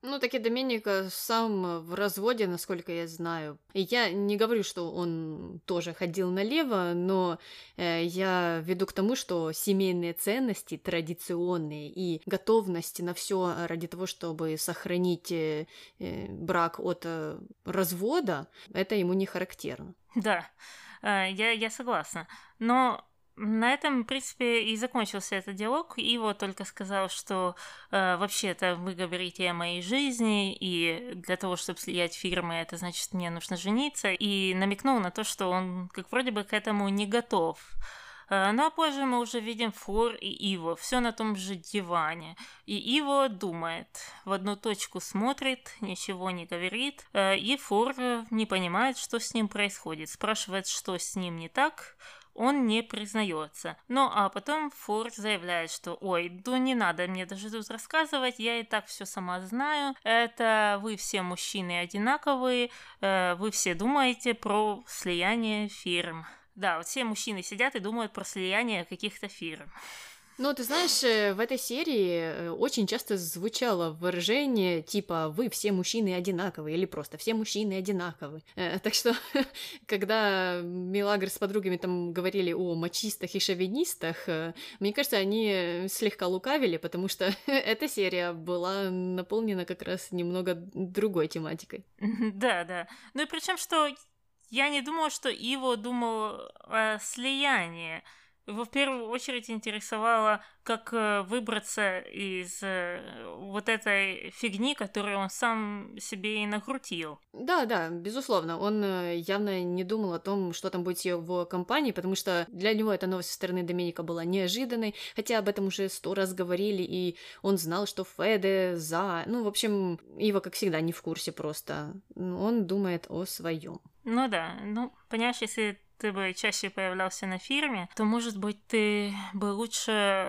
Ну, таки Доменика сам в разводе, насколько я знаю. И я не говорю, что он тоже ходил налево, но э, я веду к тому, что семейные ценности традиционные и готовность на все ради того, чтобы сохранить э, э, брак от э, развода, это ему не характерно. Да, э, я, я согласна. Но на этом, в принципе, и закончился этот диалог. Иво только сказал, что э, вообще-то вы говорите о моей жизни, и для того, чтобы слиять фирмы, это значит, мне нужно жениться, и намекнул на то, что он как вроде бы к этому не готов. Э, ну а позже мы уже видим Флор и Иво, все на том же диване. И Иво думает, в одну точку смотрит, ничего не говорит, э, и Флор не понимает, что с ним происходит. Спрашивает, что с ним не так, он не признается. Ну а потом Форд заявляет, что ой, ну не надо мне даже тут рассказывать, я и так все сама знаю. Это вы все мужчины одинаковые, э, вы все думаете про слияние фирм. Да, вот все мужчины сидят и думают про слияние каких-то фирм. Ну, ты знаешь, э, в этой серии э, очень часто звучало выражение типа «вы все мужчины одинаковые» или просто «все мужчины одинаковы». Э, так что, когда Милагр с подругами там говорили о мачистах и шовинистах, мне кажется, они слегка лукавили, потому что эта серия была наполнена как раз немного другой тематикой. Да, да. Ну и причем, что я не думала, что Иво думал о слиянии. Его в первую очередь интересовало, как э, выбраться из э, вот этой фигни, которую он сам себе и накрутил. Да, да, безусловно. Он э, явно не думал о том, что там будет с его компанией, потому что для него эта новость со стороны Доминика была неожиданной, хотя об этом уже сто раз говорили, и он знал, что Феде за... Ну, в общем, его, как всегда, не в курсе просто. Он думает о своем. Ну да, ну, понимаешь, если ты бы чаще появлялся на фирме, то, может быть, ты бы лучше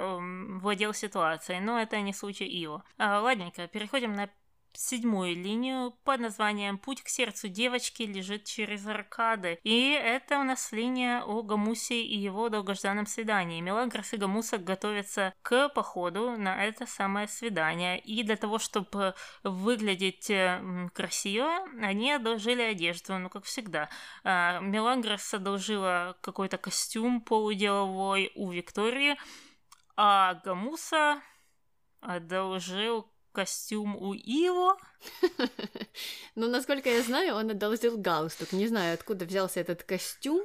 владел ситуацией, но это не случай Ио. А, ладненько, переходим на седьмую линию под названием «Путь к сердцу девочки лежит через аркады». И это у нас линия о Гамусе и его долгожданном свидании. Мелагрос и Гамуса готовятся к походу на это самое свидание. И для того, чтобы выглядеть э, красиво, они одолжили одежду, ну, как всегда. А, Мелагрос одолжила какой-то костюм полуделовой у Виктории, а Гамуса одолжил костюм у Иво. Ну, насколько я знаю, он одолжил галстук. Не знаю, откуда взялся этот костюм,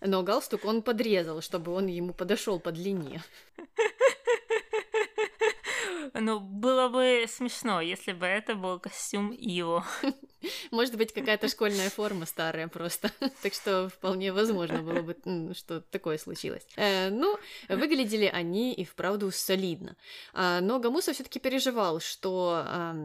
но галстук он подрезал, чтобы он ему подошел по длине. Ну, было бы смешно, если бы это был костюм Иво. Может быть, какая-то школьная форма старая просто. так что вполне возможно было бы, что такое случилось. Э, ну, выглядели они и вправду солидно. А, но Гамуса все таки переживал, что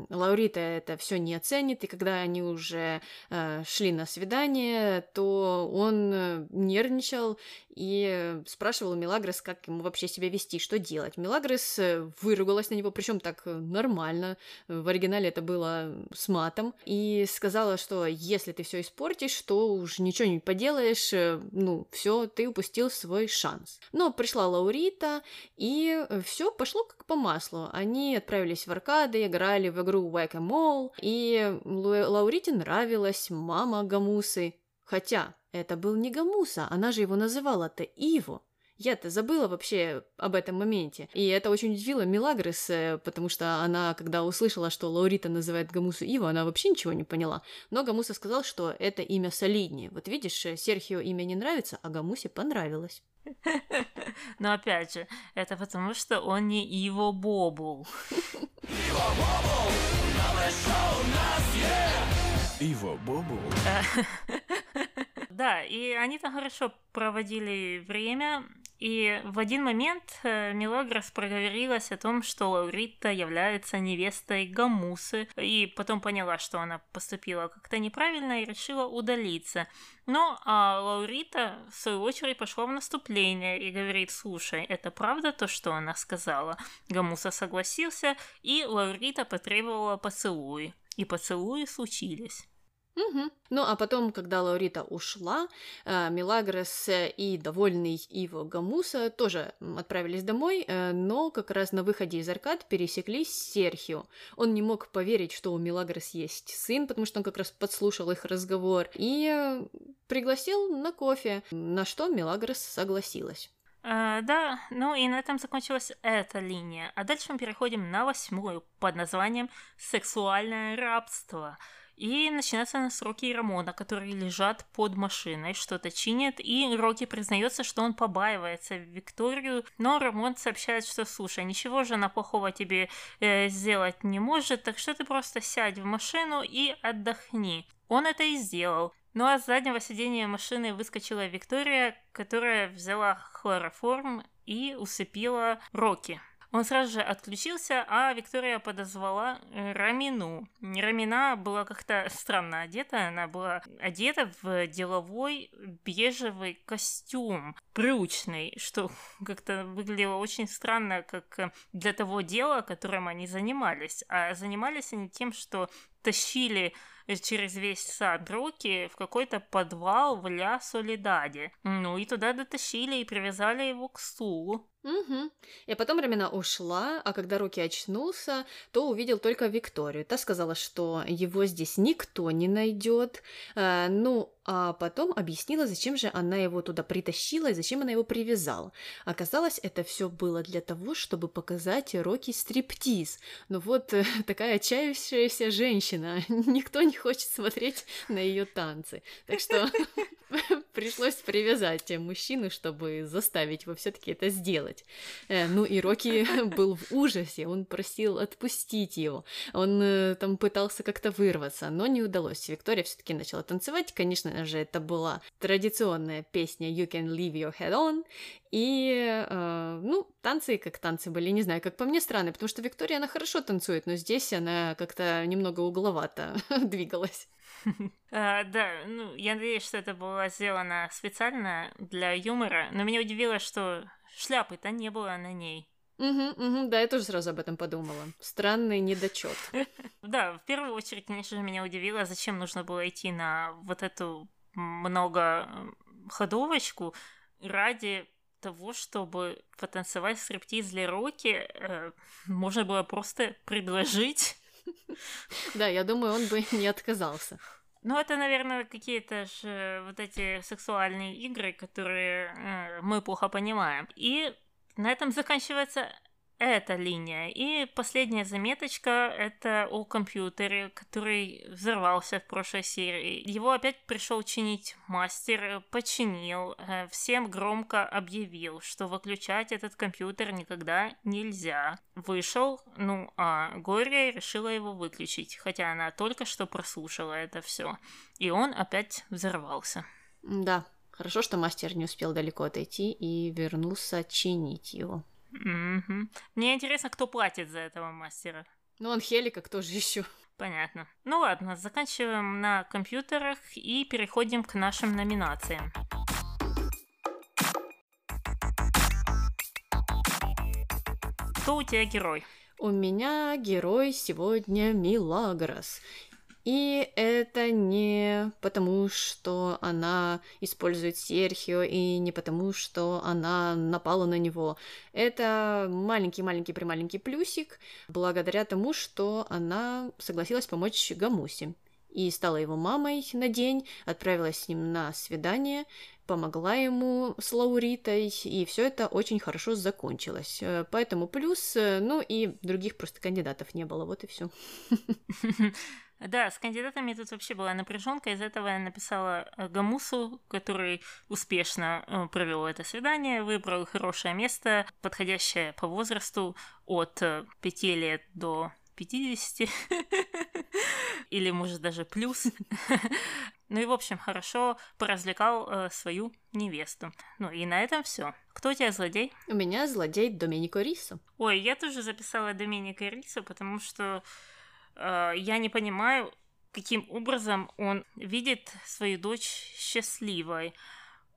Лаурита это все не оценит, и когда они уже э, шли на свидание, то он э, нервничал и спрашивал Мелагрос, как ему вообще себя вести, что делать. Мелагрос выругалась на него, причем так нормально. В оригинале это было с матом. И сказала, что если ты все испортишь, то уж ничего не поделаешь, э, ну, все, ты упустил свой шанс. Но пришла Лаурита, и все пошло как по маслу. Они отправились в аркады, играли в игру Whack a Mole, и Лаурите нравилась мама Гамусы. Хотя это был не Гамуса, она же его называла-то Иво. Я-то забыла вообще об этом моменте. И это очень удивило Милагрес, э, потому что она, когда услышала, что Лаурита называет Гамусу Ива, она вообще ничего не поняла. Но Гамуса сказал, что это имя солиднее. Вот видишь, э, Серхио имя не нравится, а Гамусе понравилось. Но опять же, это потому, что он не Иво Бобул. Иво Бобул! Иво Бобул? Да, и они там хорошо проводили время, и в один момент э, Милогрос проговорилась о том, что Лаурита является невестой Гамусы, и потом поняла, что она поступила как-то неправильно и решила удалиться. Но а Лаурита, в свою очередь, пошла в наступление и говорит, слушай, это правда то, что она сказала? Гамуса согласился, и Лаурита потребовала поцелуй. И поцелуи случились. Угу. Ну, а потом, когда Лаурита ушла, э, Милагрос и довольный Иво Гамуса тоже отправились домой, э, но как раз на выходе из аркад пересеклись с Серхио. Он не мог поверить, что у Милагрос есть сын, потому что он как раз подслушал их разговор, и э, пригласил на кофе, на что Милагрос согласилась. Uh, да, ну и на этом закончилась эта линия. А дальше мы переходим на восьмую под названием «Сексуальное рабство». И начинаются на сроки Рамона, которые лежат под машиной, что-то чинят, и Рокки признается, что он побаивается Викторию, но Рамон сообщает, что слушай, ничего же она плохого тебе э, сделать не может, так что ты просто сядь в машину и отдохни. Он это и сделал. Ну а с заднего сидения машины выскочила Виктория, которая взяла хлороформ и усыпила Рокки. Он сразу же отключился, а Виктория подозвала э, Рамину. Рамина была как-то странно одета, она была одета в деловой бежевый костюм, брючный, что как-то выглядело очень странно, как э, для того дела, которым они занимались. А занимались они тем, что тащили через весь сад руки в какой-то подвал в Ля Солидаде. Ну и туда дотащили и привязали его к стулу. Угу. И потом Рамина ушла, а когда Руки очнулся, то увидел только Викторию. Та сказала, что его здесь никто не найдет. А, ну, а потом объяснила, зачем же она его туда притащила и зачем она его привязала. Оказалось, это все было для того, чтобы показать Рокки стриптиз. Ну вот такая отчаявшаяся женщина. Никто не хочет смотреть на ее танцы. Так что пришлось привязать мужчину, чтобы заставить его все-таки это сделать. Э, ну и Рокки был в ужасе, он просил отпустить его. Он э, там пытался как-то вырваться, но не удалось. Виктория все-таки начала танцевать. Конечно же, это была традиционная песня You Can Leave Your Head On. И, э, ну, танцы как танцы были, не знаю, как по мне странные, потому что Виктория, она хорошо танцует, но здесь она как-то немного угловато двигалась. А, да, ну, я надеюсь, что это было сделано специально для юмора, но меня удивило, что шляпы-то не было на ней. Угу, угу, да, я тоже сразу об этом подумала. Странный недочет. Да, в первую очередь, конечно же, меня удивило, зачем нужно было идти на вот эту много ходовочку ради того, чтобы потанцевать стриптиз для Рокки, э, можно было просто предложить. Да, я думаю, он бы не отказался. Ну, это, наверное, какие-то же вот эти сексуальные игры, которые э, мы плохо понимаем. И на этом заканчивается эта линия. И последняя заметочка — это о компьютере, который взорвался в прошлой серии. Его опять пришел чинить мастер, починил, э, всем громко объявил, что выключать этот компьютер никогда нельзя. Вышел, ну а Гория решила его выключить, хотя она только что прослушала это все. И он опять взорвался. Да, хорошо, что мастер не успел далеко отойти и вернулся чинить его. Угу. Мне интересно, кто платит за этого мастера. Ну, Анхелика, кто же еще? Понятно. Ну ладно, заканчиваем на компьютерах и переходим к нашим номинациям. Кто у тебя герой? У меня герой сегодня Милагрос. И это не потому, что она использует Серхио, и не потому, что она напала на него. Это маленький-маленький-прималенький плюсик, благодаря тому, что она согласилась помочь Гамусе. И стала его мамой на день, отправилась с ним на свидание, помогла ему с Лауритой, и все это очень хорошо закончилось. Поэтому плюс, ну и других просто кандидатов не было, вот и все. Да, с кандидатами тут вообще была напряженка. Из этого я написала э, Гамусу, который успешно э, провел это свидание, выбрал хорошее место, подходящее по возрасту от 5 э, лет до 50. Или, может, даже плюс. ну и, в общем, хорошо поразвлекал э, свою невесту. Ну и на этом все. Кто у тебя злодей? У меня злодей Доменико Рисо. Ой, я тоже записала Доменико Рисо, потому что я не понимаю, каким образом он видит свою дочь счастливой.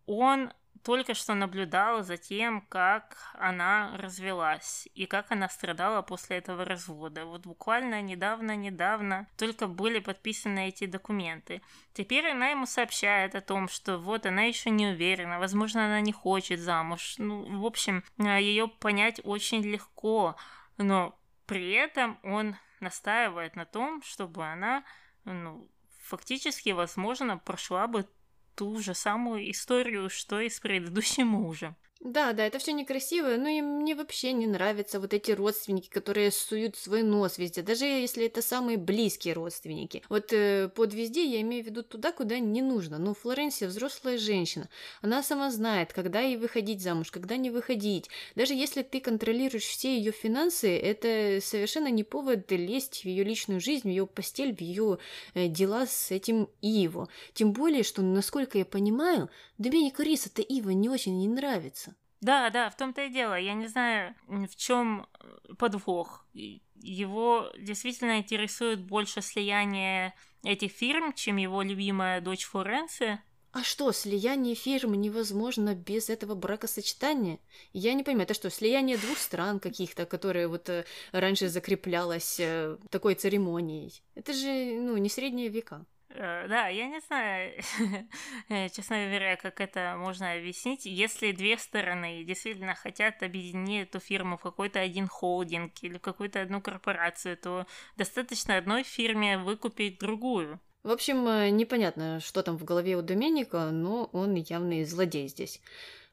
Он только что наблюдал за тем, как она развелась и как она страдала после этого развода. Вот буквально недавно-недавно только были подписаны эти документы. Теперь она ему сообщает о том, что вот она еще не уверена, возможно, она не хочет замуж. Ну, в общем, э, ее понять очень легко, но при этом он настаивает на том, чтобы она, ну, фактически, возможно, прошла бы ту же самую историю, что и с предыдущим мужем. Да, да, это все некрасиво, но и мне вообще не нравятся вот эти родственники, которые суют свой нос везде, даже если это самые близкие родственники. Вот э, под везде я имею в виду туда, куда не нужно. Ну, Флоренция взрослая женщина, она сама знает, когда ей выходить замуж, когда не выходить. Даже если ты контролируешь все ее финансы, это совершенно не повод лезть в ее личную жизнь, в ее постель, в ее э, дела с этим Иво. Тем более, что, насколько я понимаю, Доменико Рис это Ива не очень не нравится. Да, да, в том-то и дело. Я не знаю, в чем э, подвох. Его действительно интересует больше слияние этих фирм, чем его любимая дочь Флоренция. А что, слияние фирм невозможно без этого бракосочетания? Я не понимаю, это что, слияние двух стран каких-то, которые вот э, раньше закреплялось э, такой церемонией? Это же, ну, не средние века. Э, да, я не знаю, э, честно говоря, как это можно объяснить. Если две стороны действительно хотят объединить эту фирму в какой-то один холдинг или в какую-то одну корпорацию, то достаточно одной фирме выкупить другую. В общем, э, непонятно, что там в голове у Доменика, но он явный злодей здесь.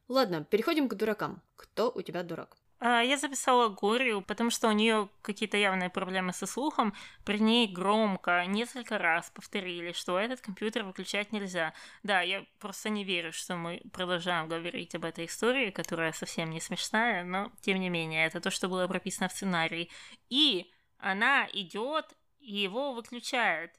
Ладно, переходим к дуракам. Кто у тебя дурак? А, я записала Горию, потому что у нее какие-то явные проблемы со слухом. При ней громко несколько раз повторили, что этот компьютер выключать нельзя. Да, я просто не верю, что мы продолжаем говорить об этой истории, которая совсем не смешная, но тем не менее, это то, что было прописано в сценарии. И она идет и его выключает.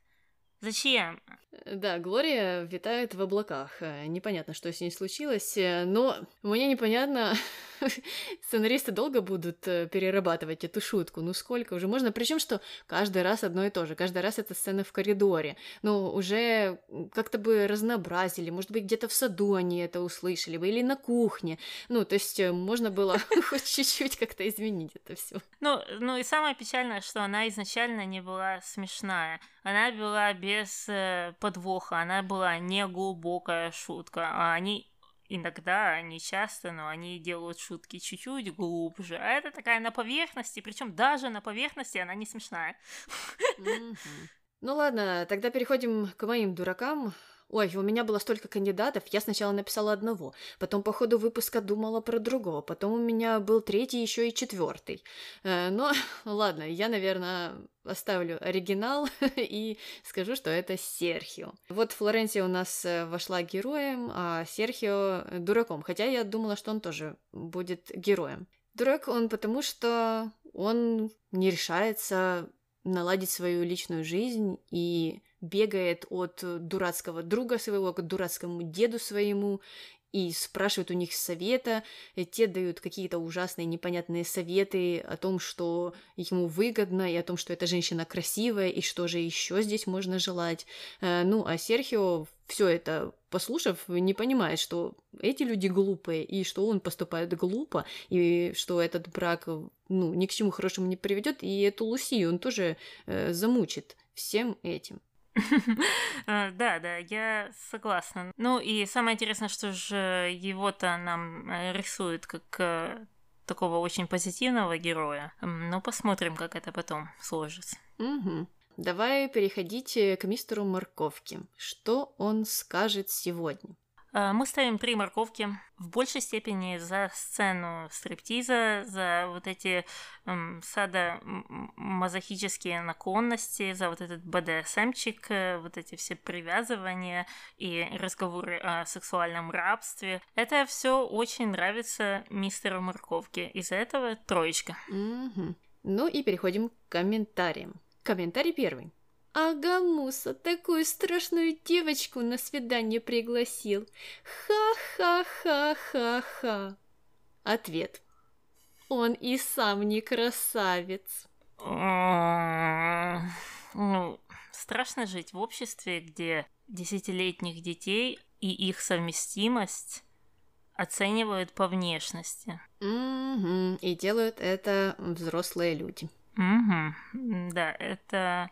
Зачем? Да, Глория витает в облаках. Непонятно, что с ней случилось, но мне непонятно, сценаристы долго будут э, перерабатывать эту шутку. Ну сколько уже можно? Причем что каждый раз одно и то же. Каждый раз это сцена в коридоре. Ну уже как-то бы разнообразили. Может быть, где-то в саду они это услышали бы или на кухне. Ну, то есть э, можно было хоть чуть-чуть как-то изменить это все. Ну, ну и самое печальное, что она изначально не была смешная. Она была без э, подвоха, она была не глубокая шутка. А они иногда, не часто, но они делают шутки чуть-чуть глубже. А это такая на поверхности, причем даже на поверхности она не смешная. Ну ладно, тогда переходим к моим дуракам. Ой, у меня было столько кандидатов, я сначала написала одного, потом по ходу выпуска думала про другого, потом у меня был третий, еще и четвертый. Э, но ладно, я, наверное, оставлю оригинал и скажу, что это Серхио. Вот Флоренция у нас э, вошла героем, а Серхио дураком, хотя я думала, что он тоже будет героем. Дурак он потому, что он не решается наладить свою личную жизнь и бегает от дурацкого друга своего к дурацкому деду своему и спрашивают у них совета, и те дают какие-то ужасные непонятные советы о том, что ему выгодно, и о том, что эта женщина красивая, и что же еще здесь можно желать. Э, ну, а Серхио все это послушав, не понимает, что эти люди глупые, и что он поступает глупо, и что этот брак, ну, ни к чему хорошему не приведет, и эту Лусию он тоже э, замучит всем этим. Э, да, да, я согласна. Ну и самое интересное, что же его-то нам э, рисует как э, такого очень позитивного героя. Ну, посмотрим, как это потом сложится. Давай переходите к мистеру Морковке. Что он скажет сегодня? А, мы ставим три морковки в большей степени за сцену стриптиза, за вот эти эм, садомазохические наклонности, за вот этот БДСМчик, э, вот эти все привязывания и разговоры о сексуальном рабстве. Это все очень нравится мистеру Морковке. Из-за этого троечка. Угу. Ну и переходим к комментариям. Комментарий первый. А Гамуса такую страшную девочку на свидание пригласил. Ха-ха-ха-ха-ха. Ответ. Он и сам не красавец. Ну, страшно жить в обществе, где десятилетних детей и их совместимость оценивают по внешности. Угу. И делают это взрослые люди. Угу. Да, это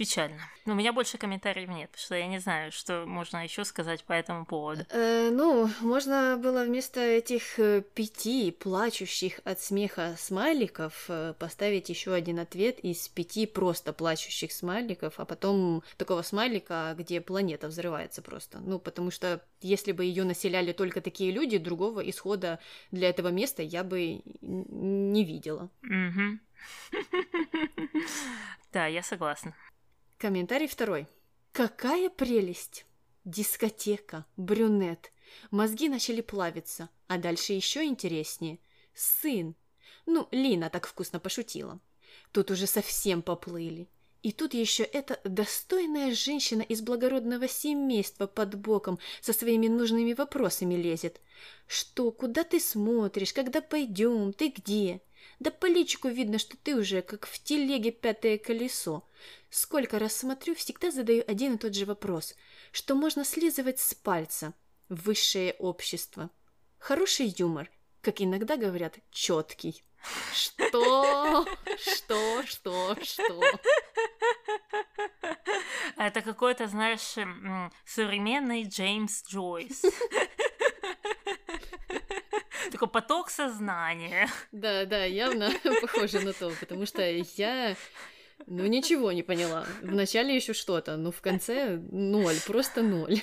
Печально. Но у меня больше комментариев нет, потому что я не знаю, что можно еще сказать по этому поводу. Э, ну, можно было вместо этих э, пяти плачущих от смеха смайликов э, поставить еще один ответ из пяти просто плачущих смайликов, а потом такого смайлика, где планета взрывается просто. Ну, потому что если бы ее населяли только такие люди, другого исхода для этого места я бы не видела. Да, я согласна. Комментарий второй. Какая прелесть! Дискотека, брюнет. Мозги начали плавиться, а дальше еще интереснее. Сын. Ну, Лина так вкусно пошутила. Тут уже совсем поплыли. И тут еще эта достойная женщина из благородного семейства под боком со своими нужными вопросами лезет. Что, куда ты смотришь, когда пойдем, ты где? Да по личику видно, что ты уже как в телеге пятое колесо. Сколько раз смотрю, всегда задаю один и тот же вопрос. Что можно слизывать с пальца? Высшее общество. Хороший юмор, как иногда говорят, четкий. Что? Что? Что? Что? Это какой-то, знаешь, современный Джеймс Джойс. Такой поток сознания. Да, да, явно похоже на то, потому что я ну ничего не поняла. Вначале еще что-то, но в конце ноль, просто ноль.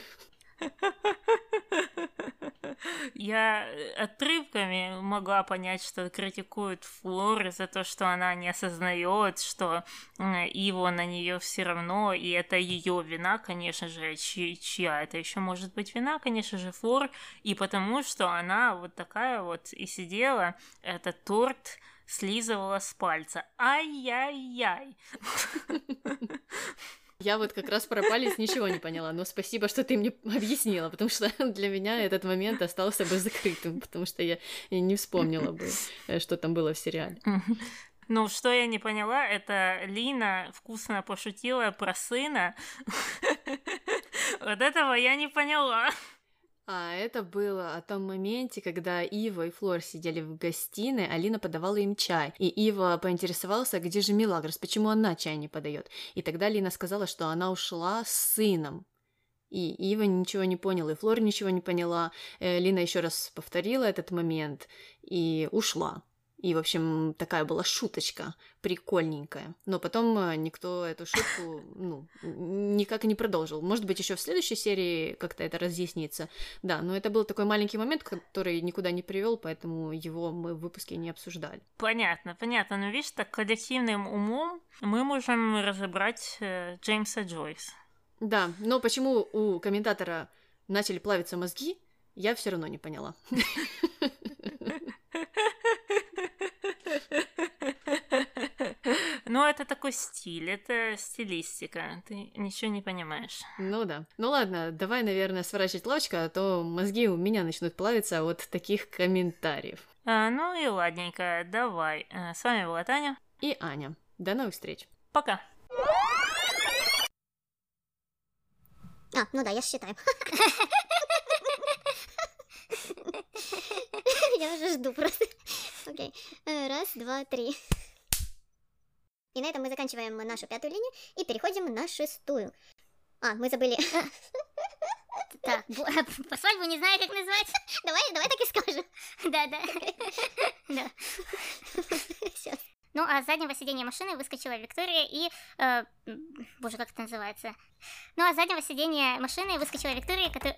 Я отрывками могла понять, что критикуют Флор за то, что она не осознает, что его на нее все равно, и это ее вина, конечно же, чья это еще может быть вина, конечно же, Флор, и потому что она вот такая вот и сидела, этот торт слизывала с пальца. Ай-яй-яй. Я вот как раз про палец ничего не поняла, но спасибо, что ты мне объяснила, потому что для меня этот момент остался бы закрытым, потому что я не вспомнила бы, э, что там было в сериале. Ну, что я не поняла, это Лина вкусно пошутила про сына. Вот этого я не поняла. А это было о том моменте, когда Ива и Флор сидели в гостиной, Алина подавала им чай. И Ива поинтересовался, где же Милагрос, почему она чай не подает. И тогда Лина сказала, что она ушла с сыном. И Ива ничего не поняла, и Флор ничего не поняла. Э, Лина еще раз повторила этот момент и ушла. И, в общем, такая была шуточка, прикольненькая. Но потом э, никто эту шутку, ну, никак не продолжил. Может быть, еще в следующей серии как-то это разъяснится. Да, но это был такой маленький момент, который никуда не привел, поэтому его мы в выпуске не обсуждали. Понятно, понятно. Но видишь, так коллективным умом мы можем разобрать э, Джеймса Джойс. Да, но почему у комментатора начали плавиться мозги, я все равно не поняла. Ну, это такой стиль, это стилистика. Ты ничего не понимаешь. Ну да. Ну ладно, давай, наверное, сворачивать лавочку, а то мозги у меня начнут плавиться от таких комментариев. А, ну и ладненько, давай. А, с вами была Таня. И Аня. До новых встреч. Пока. А, ну да, я считаю. Я уже жду просто. Окей. Раз, два, три. И на этом мы заканчиваем нашу пятую линию и переходим на шестую. А, мы забыли. Так, посольбу не знаю, как назвать. Давай, давай так и скажем. Да, да. Да. Сейчас. Ну, а с заднего сиденья машины выскочила Виктория и... Э, боже, как это называется? Ну, а с заднего сиденья машины выскочила Виктория, которая...